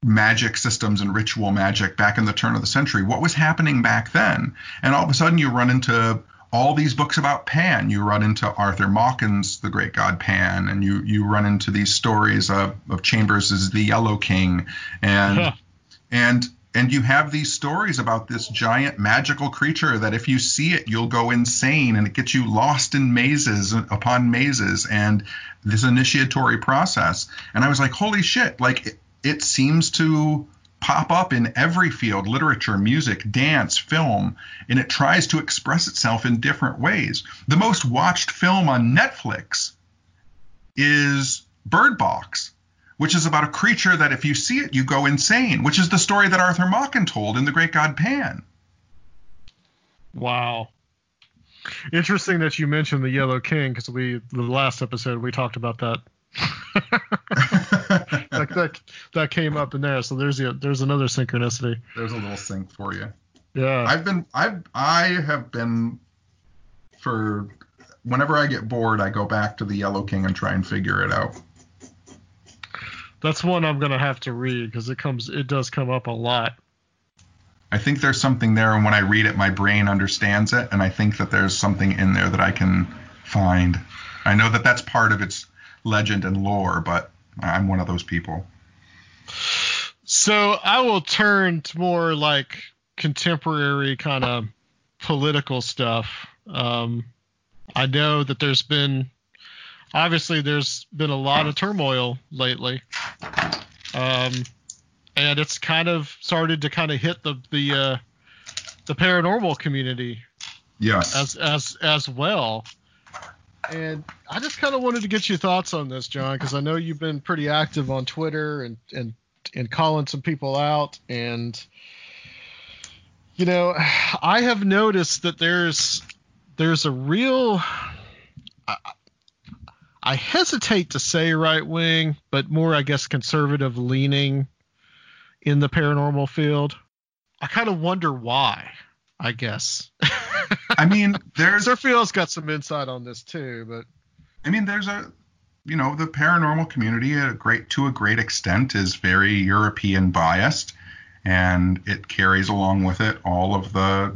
magic systems and ritual magic back in the turn of the century. What was happening back then? And all of a sudden you run into all these books about Pan. You run into Arthur Machen, the great god Pan, and you you run into these stories of, of Chambers as the Yellow King, and Huh. and and you have these stories about this giant magical creature that if you see it you'll go insane and it gets you lost in mazes upon mazes and this initiatory process and i was like holy shit like it, it seems to pop up in every field literature music dance film and it tries to express itself in different ways the most watched film on netflix is bird box which is about a creature that if you see it, you go insane, which is the story that Arthur Machen told in The Great God Pan. Wow. Interesting that you mentioned the Yellow King because we the last episode we talked about that. that that came up in there. So there's a, there's another synchronicity. There's a little sync for you. Yeah. I've been I've I have been for whenever I get bored, I go back to the Yellow King and try and figure it out. That's one I'm gonna have to read because it comes it does come up a lot. I think there's something there, and when I read it, my brain understands it, and I think that there's something in there that I can find. I know that that's part of its legend and lore, but I'm one of those people. So I will turn to more like contemporary kind of political stuff. Um, I know that there's been obviously there's been a lot of turmoil lately, um, and it's kind of started to kind of hit the the uh, the paranormal community Yes. as as as well. And I just kind of wanted to get your thoughts on this, John, because I know you've been pretty active on Twitter and and and calling some people out. And you know, I have noticed that there's there's a real I, I hesitate to say right wing, but more I guess conservative leaning in the paranormal field. I kind of wonder why. I guess. I mean, there's Zerfield's got some insight on this too, but I mean, there's a, you know, the paranormal community, a great to a great extent, is very European biased, and it carries along with it all of the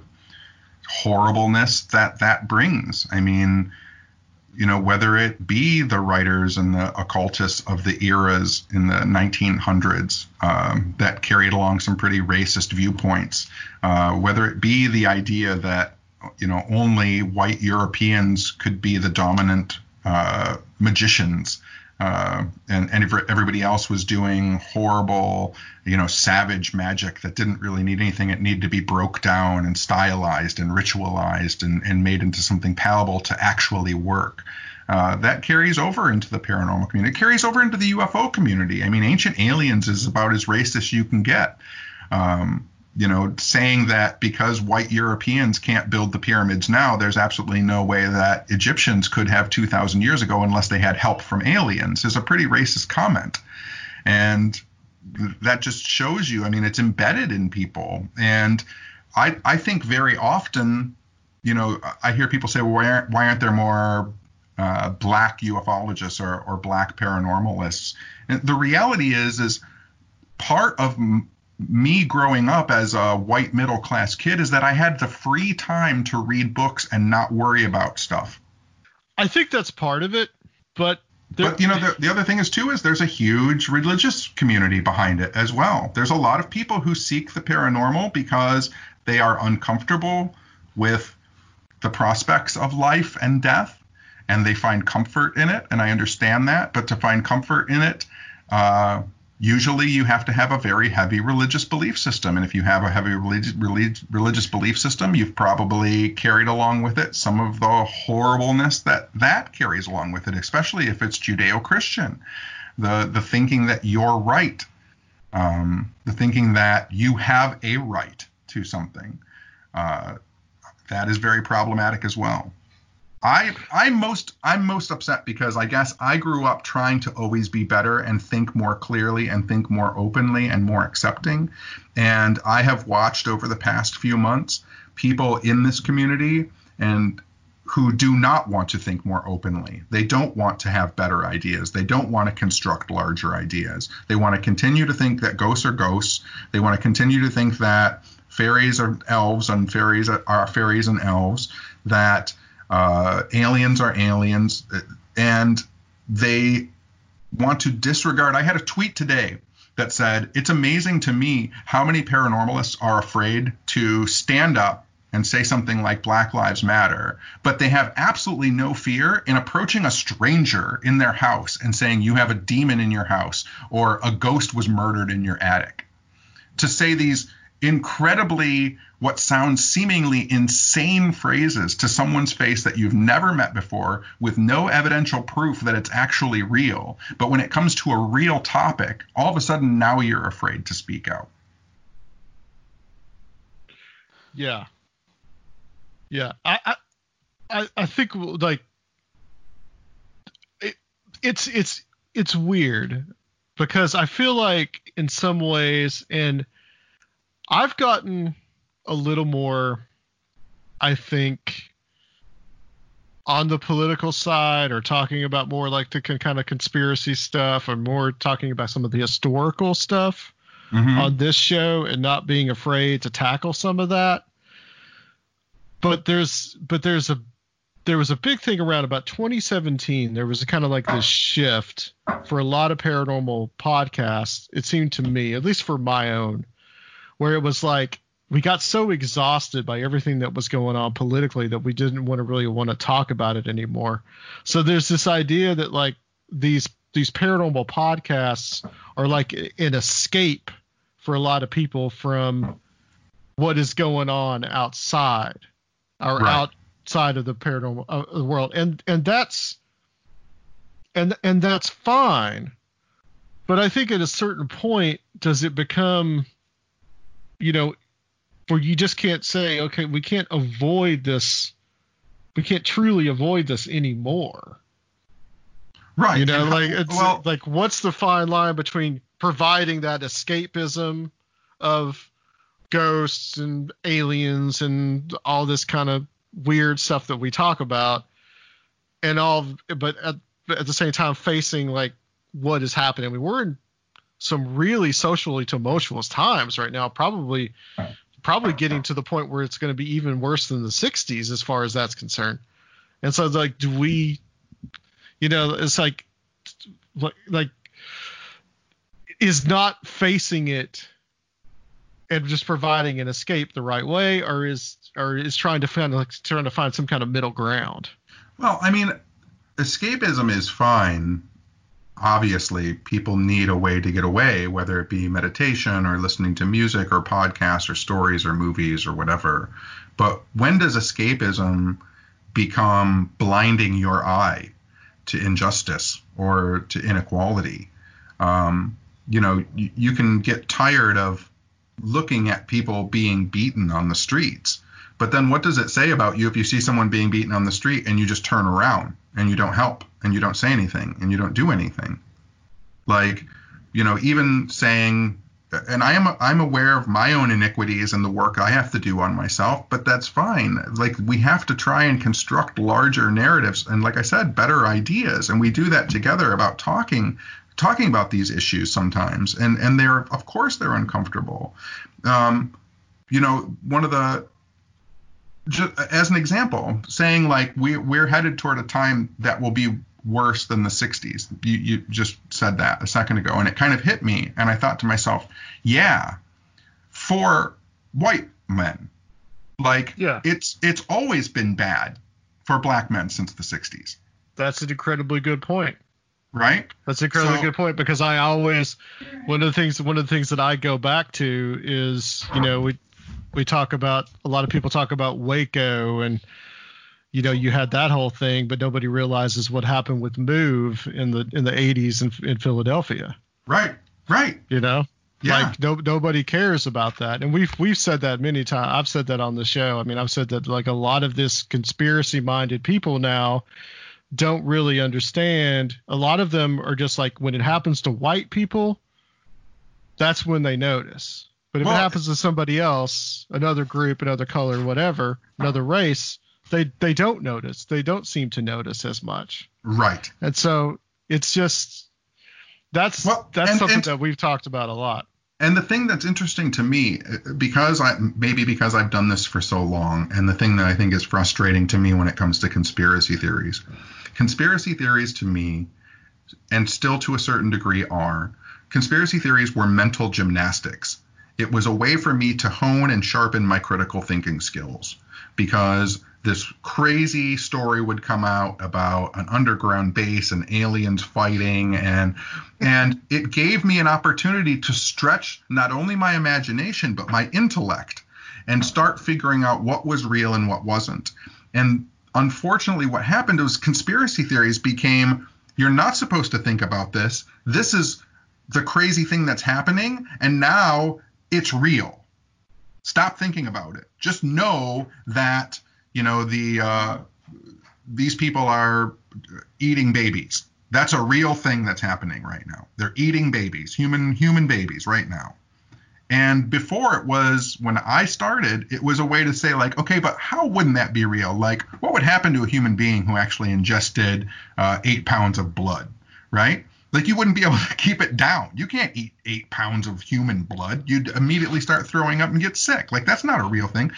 horribleness that that brings. I mean, you know, whether it be the writers and the occultists of the eras in the 1900s um, that carried along some pretty racist viewpoints, uh, whether it be the idea that you know only white Europeans could be the dominant uh, magicians. Uh, and, and everybody else was doing horrible, you know, savage magic that didn't really need anything. It needed to be broke down and stylized and ritualized and, and made into something palatable to actually work. Uh, that carries over into the paranormal community. It carries over into the UFO community. I mean, Ancient Aliens is about as racist as you can get. Um, you know, saying that because white Europeans can't build the pyramids now, there's absolutely no way that Egyptians could have 2,000 years ago unless they had help from aliens is a pretty racist comment. And that just shows you, I mean, it's embedded in people. And I, I think very often, you know, I hear people say, well, why aren't, why aren't there more uh, black ufologists or, or black paranormalists? And the reality is, is part of me growing up as a white middle class kid is that I had the free time to read books and not worry about stuff. I think that's part of it. But there, But you know, the, the other thing is too is there's a huge religious community behind it as well. There's a lot of people who seek the paranormal because they are uncomfortable with the prospects of life and death, and they find comfort in it. And I understand that, but to find comfort in it, uh, usually you have to have a very heavy religious belief system. And if you have a heavy religious relig- religious belief system, you've probably carried along with it some of the horribleness that that carries along with it, especially if it's Judeo-Christian. The the thinking that you're right, um, the thinking that you have a right to something, uh, that is very problematic as well. I I'm most I'm most upset because I guess I grew up trying to always be better and think more clearly and think more openly and more accepting. And I have watched over the past few months people in this community and who do not want to think more openly. They don't want to have better ideas. They don't want to construct larger ideas. They want to continue to think that ghosts are ghosts. They want to continue to think that fairies are elves and fairies are, are fairies and elves. That uh, aliens are aliens, and they want to disregard. I had a tweet today that said, It's amazing to me how many paranormalists are afraid to stand up and say something like Black Lives Matter, but they have absolutely no fear in approaching a stranger in their house and saying, You have a demon in your house, or a ghost was murdered in your attic. To say these incredibly what sounds seemingly insane phrases to someone's face that you've never met before with no evidential proof that it's actually real. But when it comes to a real topic, all of a sudden now you're afraid to speak out. yeah, yeah. I I I, think like it, it's it's it's weird because I feel like in some ways and I've gotten a little more, I think, on the political side or talking about more like the con- kind of conspiracy stuff or more talking about some of the historical stuff Mhm. on this show and not being afraid to tackle some of that. But there's but there's a there was a big thing around about 2017. There was a kind of like this shift for a lot of paranormal podcasts. It seemed to me, at least for my own, where it was like we got so exhausted by everything that was going on politically that we didn't want to really want to talk about it anymore. So there's this idea that like these these paranormal podcasts are like an escape for a lot of people from what is going on outside or Right. outside of the paranormal uh, the world and and that's and and that's fine but i think at a certain point does it become you know where you just can't say okay we can't avoid this we can't truly avoid this anymore Right. you know and- like it's well, like what's the fine line between providing that escapism of ghosts and aliens and all this kind of weird stuff that we talk about and all but at, at the same time facing like what is happening I mean, we're in some really socially tumultuous times right now probably probably getting to the point where it's going to be even worse than the 60s as far as that's concerned and so it's like do we you know it's like like like is not facing it and just providing an escape the right way or is or is trying to find like trying to find some kind of middle ground Well, I mean, escapism is fine. Obviously, people need a way to get away, whether it be meditation or listening to music or podcasts or stories or movies or whatever. But when does escapism become blinding your eye to injustice or to inequality? Um, you know, you, you can get tired of looking at people being beaten on the streets. But then what does it say about you if you see someone being beaten on the street and you just turn around and you don't help and you don't say anything and you don't do anything? Like, you know, even saying and I am I'm aware of my own iniquities and the work I have to do on myself, but that's fine. Like we have to try and construct larger narratives and like I said, better ideas and we do that together about talking talking about these issues sometimes and and they're of course they're uncomfortable. Um, you know, one of the just as an example, saying like we we're headed toward a time that will be worse than the 60s. You you just said that a second ago, and it kind of hit me, and I thought to myself, yeah, for white men, like Yeah. it's it's always been bad for black men since the 60s, that's an incredibly good point right? That's an incredibly So- good point because I always one of the things one of the things that I go back to is you know we we talk about a lot of people talk about Waco and you know you had that whole thing but nobody realizes what happened with Move in the in the 80s in, in Philadelphia. Right, right. you know? Yeah. like no, nobody cares about that. And we've we've said that many times I've said that on the show. I mean I've said that like a lot of this conspiracy minded people now don't really understand. A lot of them are just like when it happens to white people that's when they notice. But if Well- it happens to somebody else another group another color whatever another race they they don't notice they don't seem to notice as much Right. and so it's just that's Well, that's and- something and- that we've talked about a lot And the thing that's interesting to me, uh, because I maybe because I've done this for so long, and the thing that I think is frustrating to me when it comes to conspiracy theories, conspiracy theories to me, and still to a certain degree are, conspiracy theories were mental gymnastics. It was a way for me to hone and sharpen my critical thinking skills because this crazy story would come out about an underground base and aliens fighting and and it gave me an opportunity to stretch not only my imagination but my intellect and start figuring out what was real and what wasn't. And unfortunately what happened was conspiracy theories became you're not supposed to think about this. This is the crazy thing that's happening and now it's real. Stop thinking about it. Just know that you know the uh, these people are eating babies. That's a real thing that's happening right now. They're eating babies human human babies right now. And before it was when i started it was a way to say like okay but how wouldn't that be real? Like what would happen to a human being who actually ingested uh, eight pounds of blood right Like you wouldn't be able to keep it down. You can't eat eight pounds of human blood. You'd immediately start throwing up and get sick. Like that's not a real thing.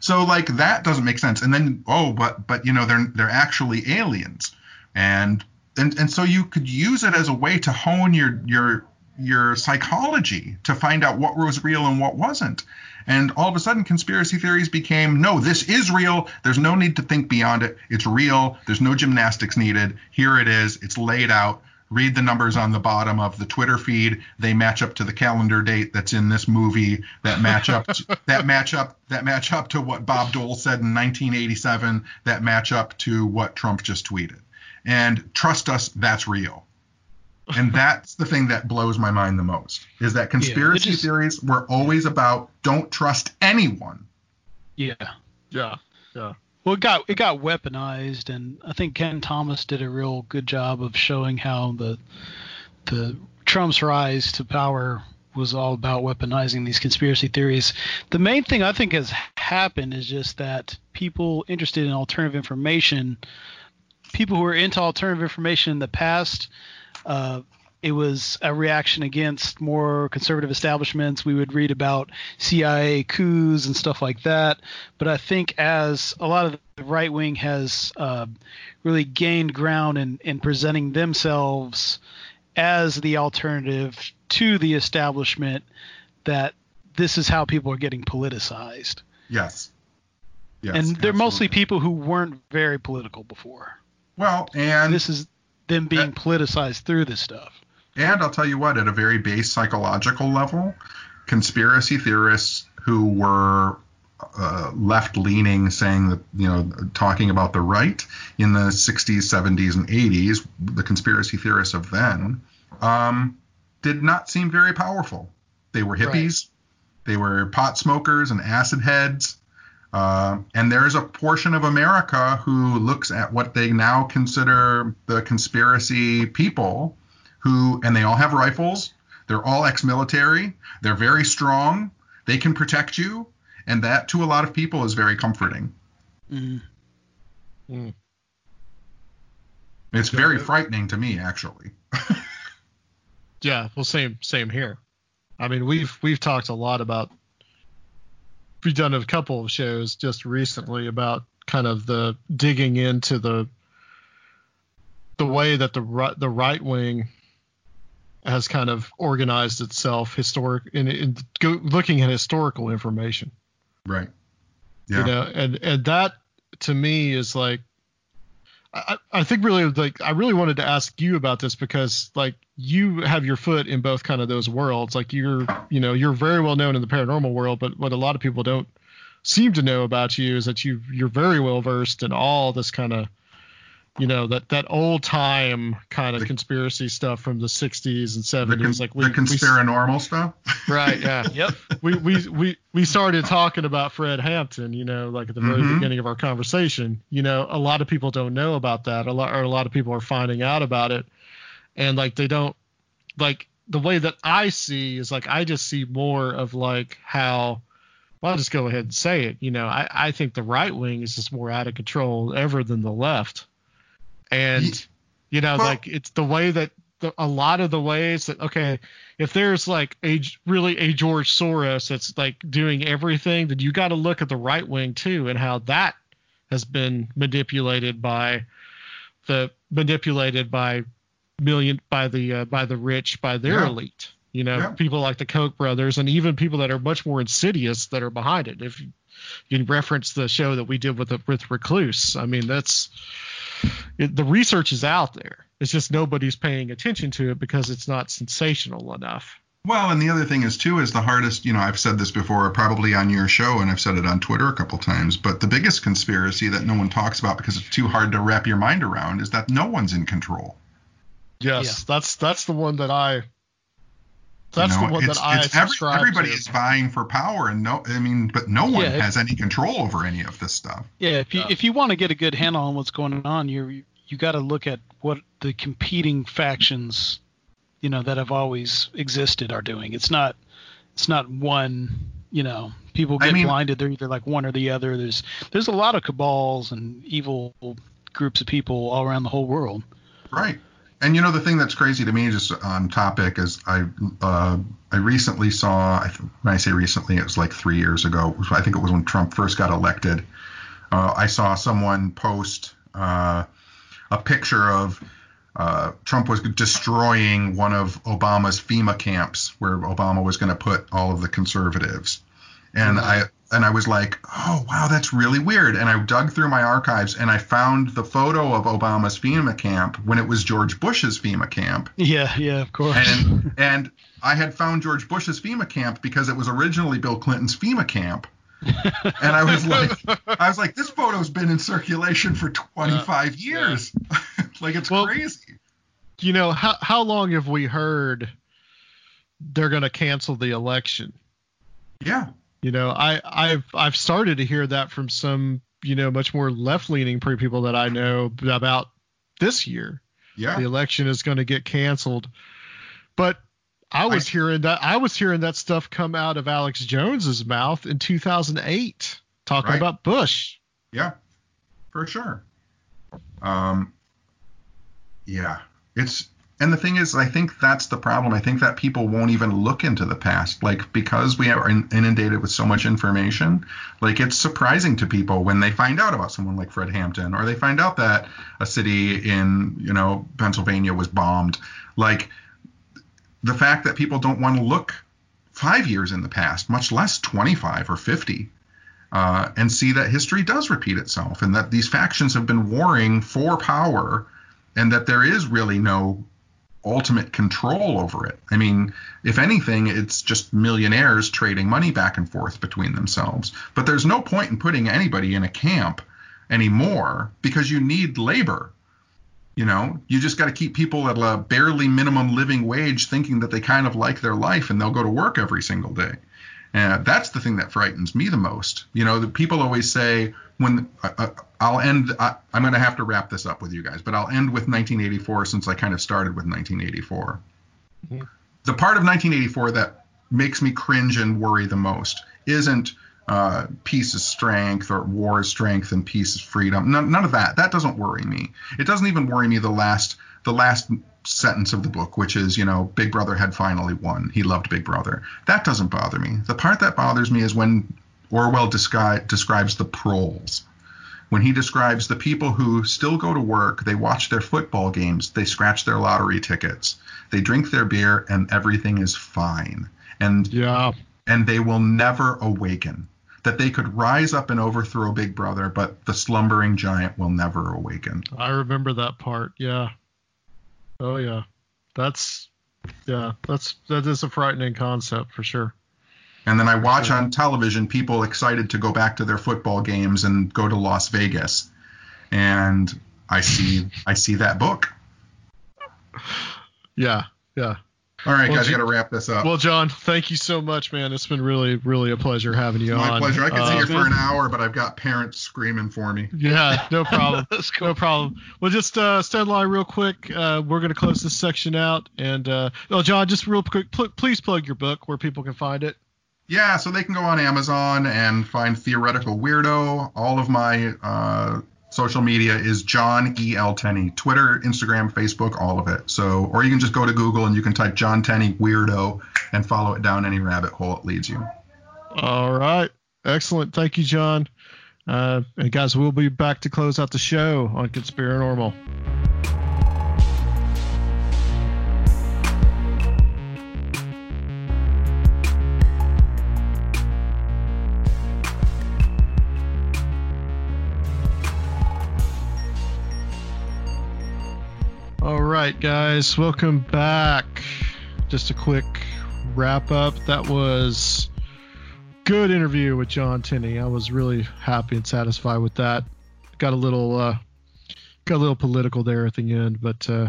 So like that doesn't make sense. And then oh, but but you know they're they're actually aliens, and and and so you could use it as a way to hone your your your psychology to find out what was real and what wasn't. And all of a sudden, conspiracy theories became no, this is real. There's no need to think beyond it. It's real. There's no gymnastics needed. Here it is. It's laid out. Read the numbers on the bottom of the Twitter feed. They match up to the calendar date that's in this movie. That match up. To, that match up. That match up to what Bob Dole said in 1987. That match up to what Trump just tweeted. And trust us, that's real and that's the thing that blows my mind the most is that conspiracy yeah, theories were always about don't trust anyone. Yeah. Yeah. Yeah. Well, it got it got weaponized, and I think Kenn Thomas did a real good job of showing how the the Trump's rise to power was all about weaponizing these conspiracy theories. The main thing I think has happened is just that people interested in alternative information, people who are into alternative information in the past, uh, it was a reaction against more conservative establishments. We would read about CIA coups and stuff like that. But I think as a lot of the right wing has uh, really gained ground in, in presenting themselves as the alternative to the establishment, that this is how people are getting politicized. Yes. Yes, and they're absolutely. mostly people who weren't very political before. Well, and this is them being politicized through this stuff. And I'll tell you what, at a very base psychological level, conspiracy theorists who were uh, left leaning, saying that, you know, talking about the right in the 60s, 70s, and 80s, the conspiracy theorists of then, um, did not seem very powerful. They were hippies, right. they were pot smokers and acid heads. Uh, and there's a portion of America who looks at what they now consider the conspiracy people who, and they all have rifles. They're all ex military. They're very strong. They can protect you. And that, to a lot of people, is very comforting. Mm. Mm. It's very frightening to me, actually. yeah, well, same same here. I mean, we've we've talked a lot about we've done a couple of shows just recently about kind of the digging into the the way that the right, the right wing has kind of organized itself historic in, in go, looking at historical information. Right. Yeah. You know, and and that to me is like I, I think really like I really wanted to ask you about this because like you have your foot in both kind of those worlds. Like you're you know, you're very well known in the paranormal world, but what a lot of people don't seem to know about you is that you you're very well versed in all this kind of you know that that old time kind of the, conspiracy stuff from the 60s and 70s the, like we the conspiranormal we, stuff? Right yeah. Yep. We, we we we started talking about fred hampton you know like at the very mm-hmm. beginning of our conversation. You know a lot of people don't know about that. A lot or a lot of people are finding out about it. And like they don't like the way that i see is like i just see more of like how well, I'll just go ahead and say it. You know, I, I think the right wing is just more out of control ever than the left and you know well, like it's the way that the, a lot of the ways that okay if there's like a really a george soros that's like doing everything then you got to look at the right wing too and how that has been manipulated by the manipulated by million by the uh, by the rich by their yeah. elite you know yeah. people like the koch brothers and even people that are much more insidious that are behind it if you, you reference the show that we did with the, with recluse i mean that's it, the research is out there. It's just nobody's paying attention to it because it's not sensational enough. Well, and the other thing is too is the hardest. You know, I've said this before, probably on your show, and I've said it on Twitter a couple times. But the biggest conspiracy that no one talks about because it's too hard to wrap your mind around is that no one's in control. Yes, yeah. that's that's the one that I that's you know, the one that I every, everybody to. is vying for power, and no, I mean, but no one yeah, has any control over any of this stuff. Yeah, if you yeah. if you want to get a good handle on what's going on, you you got to look at what the competing factions, you know, that have always existed are doing. It's not it's not one. You know, people get I mean, blinded. They're either like one or the other. There's there's a lot of cabals and evil groups of people all around the whole world. Right And you know the thing that's crazy to me, just on topic, is I uh, I recently saw. I th- when I say recently, it was like three years ago. I think it was when Trump first got elected. Uh, I saw someone post uh, a picture of uh, Trump was destroying one of Obama's FEMA camps where Obama was going to put all of the conservatives, and I and I was like, oh wow, that's really weird. And I dug through my archives and I found the photo of Obama's FEMA camp when it was George Bush's FEMA camp. Yeah, yeah, of course. And and I had found George Bush's FEMA camp because it was originally Bill Clinton's FEMA camp. and I was like, I was like, this photo's been in circulation for 25 years. like it's Well, crazy. You know, how how long have we heard they're going to cancel the election? Yeah. You know, I I've I've started to hear that from some you know much more left leaning people that I know about this year. Yeah. The election is going to get canceled, but I was hearing that I was hearing that stuff come out of Alex Jones's mouth in 2008, talking Right. about Bush. Yeah, for sure. Um, yeah, it's and the thing is, I think that's the problem. I think that people won't even look into the past, like because we are inundated with so much information. Like it's surprising to people when they find out about someone like Fred Hampton, or they find out that a city in you know Pennsylvania was bombed. Like the fact that people don't want to look five years in the past, much less 25 or 50 uh, and see that history does repeat itself and that these factions have been warring for power and that there is really no ultimate control over it. I mean, if anything, it's just millionaires trading money back and forth between themselves. But there's no point in putting anybody in a camp anymore because you need labor. You know, you just got to keep people at a barely minimum living wage thinking that they kind of like their life and they'll go to work every single day. And that's the thing that frightens me the most. You know, the people always say when uh, uh, I'll end, I, I'm going to have to wrap this up with you guys, but I'll end with 1984 since I kind of started with 1984. The part of 1984 that makes me cringe and worry the most isn't uh, peace is strength or war is strength and peace is freedom. None, none of that. That doesn't worry me. It doesn't even worry me the last the last sentence of the book, which is, you know, Big Brother had finally won. He loved Big Brother. That doesn't bother me. The part that bothers me is when Orwell descri- describes the proles. When he describes the people who still go to work, they watch their football games, they scratch their lottery tickets, they drink their beer, and everything is fine. And Yeah. and they will never awaken. That they could rise up and overthrow Big Brother, but the slumbering giant will never awaken. I remember that part. Yeah. Oh yeah. That's yeah, that's that is a frightening concept for sure. And then I watch on television people excited to go back to their football games and go to Las Vegas. And I see I see that book. Yeah. Yeah. All right, Well, guys, I got to wrap this up. Well, John, thank you so much, man. It's been really, really a pleasure having you My on. pleasure. I could Uh, sit here for an hour, but I've got parents screaming for me. Yeah, no problem. Cool. No problem. Well, just uh, stand in line real quick. Uh, we're going to close this section out. And, uh, oh, John, just real quick, pl- please plug your book where people can find it. Yeah, so they can go on Amazon and find Theoretical Weirdo. All of my uh, social media is John E L Tenney, Twitter, Instagram, Facebook, all of it. So, or you can just go to Google and you can type John Tenney Weirdo and follow it down any rabbit hole it leads you. All right. Excellent. Thank you, John. Uh, and guys, we'll be back to close out the show on Conspiranormal. All right, guys, welcome back. Just a quick wrap up. That was good interview with John Tenney. I was really happy and satisfied with that. Got a little uh, got a little political there at the end, but uh,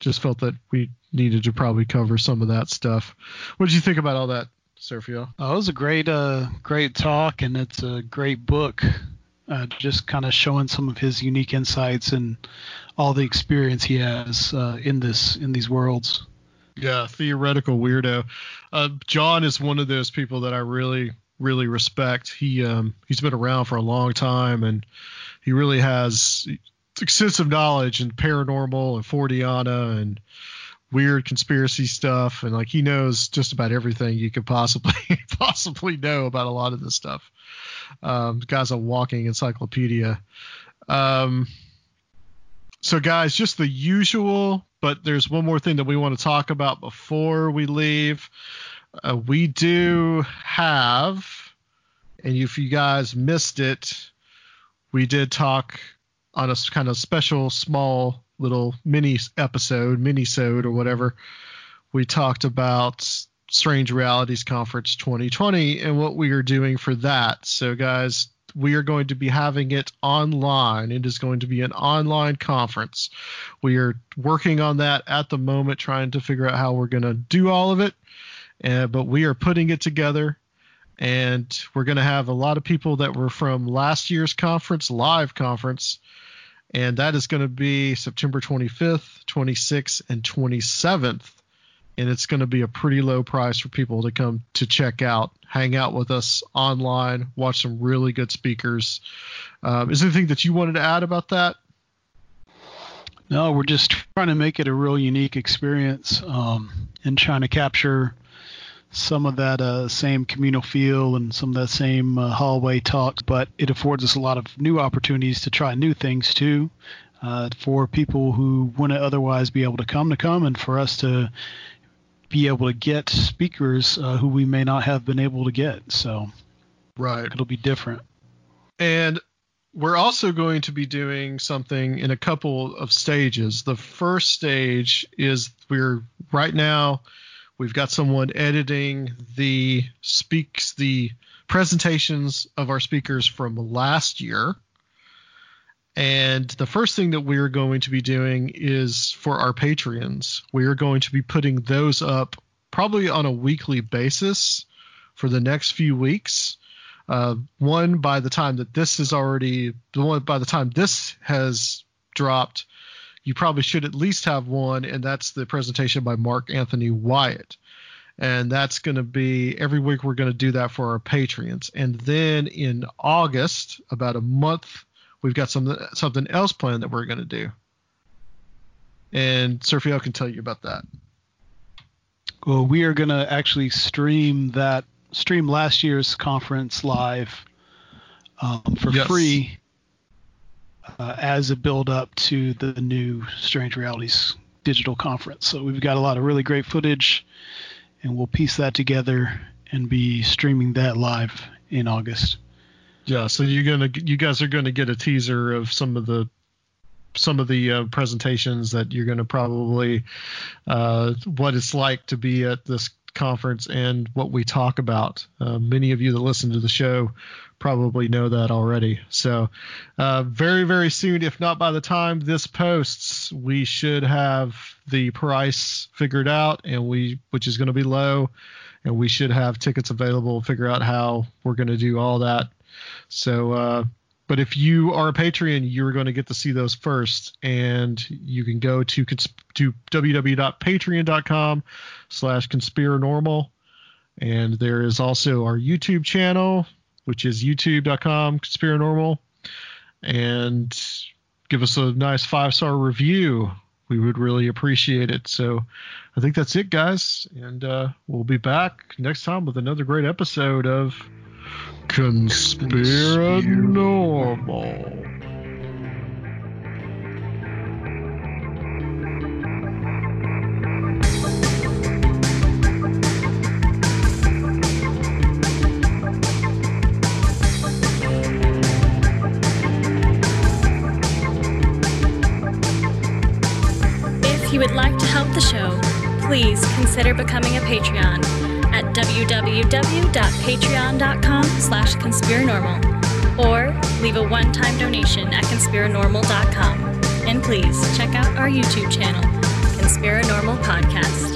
just felt that we needed to probably cover some of that stuff. What did you think about all that, Sergio? Oh, it was a great, uh, great talk, and it's a great book. Uh, just kind of showing some of his unique insights and all the experience he has uh, in this in these worlds. Yeah, theoretical weirdo. Uh, John is one of those people that I really, really respect. He um, he's been around for a long time, and he really has extensive knowledge in paranormal and Forteana and weird conspiracy stuff and like he knows just about everything you could possibly possibly know about a lot of this stuff. Um, guy's a walking encyclopedia. Um, so guys, just the usual, but there's one more thing that we want to talk about before we leave. Uh, we do have, and if you guys missed it, we did talk on a kind of special small little mini episode, mini-sode or whatever. We talked about Strange Realities Conference 2020 and what we are doing for that. So guys, we are going to be having it online. It is going to be an online conference. We are working on that at the moment, trying to figure out how we're going to do all of it. Uh, but we are putting it together and we're going to have a lot of people that were from last year's conference, live conference, and that is going to be September 25th, 26th, and 27th. And it's going to be a pretty low price for people to come to check out, hang out with us online, watch some really good speakers. Um, is there anything that you wanted to add about that? No, we're just trying to make it a real unique experience um, and trying to capture some of that uh, same communal feel and some of that same uh, hallway talks, but it affords us a lot of new opportunities to try new things too. Uh, for people who wouldn't otherwise be able to come to come, and for us to be able to get speakers uh, who we may not have been able to get. So, right, it'll be different. And we're also going to be doing something in a couple of stages. The first stage is we're right now We've got someone editing the speaks the presentations of our speakers from last year. And the first thing that we're going to be doing is for our Patreons, we are going to be putting those up probably on a weekly basis for the next few weeks. Uh, one by the time that this is already the one by the time this has dropped, you probably should at least have one, and that's the presentation by Mark Anthony Wyatt. And that's going to be every week we're going to do that for our patrons. And then in August, about a month, we've got some something else planned that we're going to do. And Sergio can tell you about that. Well, we are going to actually stream that stream last year's conference live um, for yes. free uh, as a build up to the new Strange Realities digital conference. So we've got a lot of really great footage, and we'll piece that together and be streaming that live in August. Yeah, so you're gonna you guys are gonna get a teaser of some of the some of the uh, presentations that you're gonna probably uh, what it's like to be at this conference and what we talk about. Uh, many of you that listen to the show probably know that already. So, uh, very, very soon, if not by the time this posts, we should have the price figured out, and we, which is going to be low, and we should have tickets available. Figure out how we're going to do all that. So, uh, but if you are a Patreon, you're going to get to see those first, and you can go to to www.patreon.com slash conspiranormal, and there is also our YouTube channel, which is youtube.com conspiranormal, and give us a nice five star review. We would really appreciate it. So I think that's it, guys, and uh, we'll be back next time with another great episode of. Conspiranormal. www.patreon.com slash conspiranormal or leave a one-time donation at conspiranormal.com. And please check out our YouTube channel, Conspiranormal Podcast.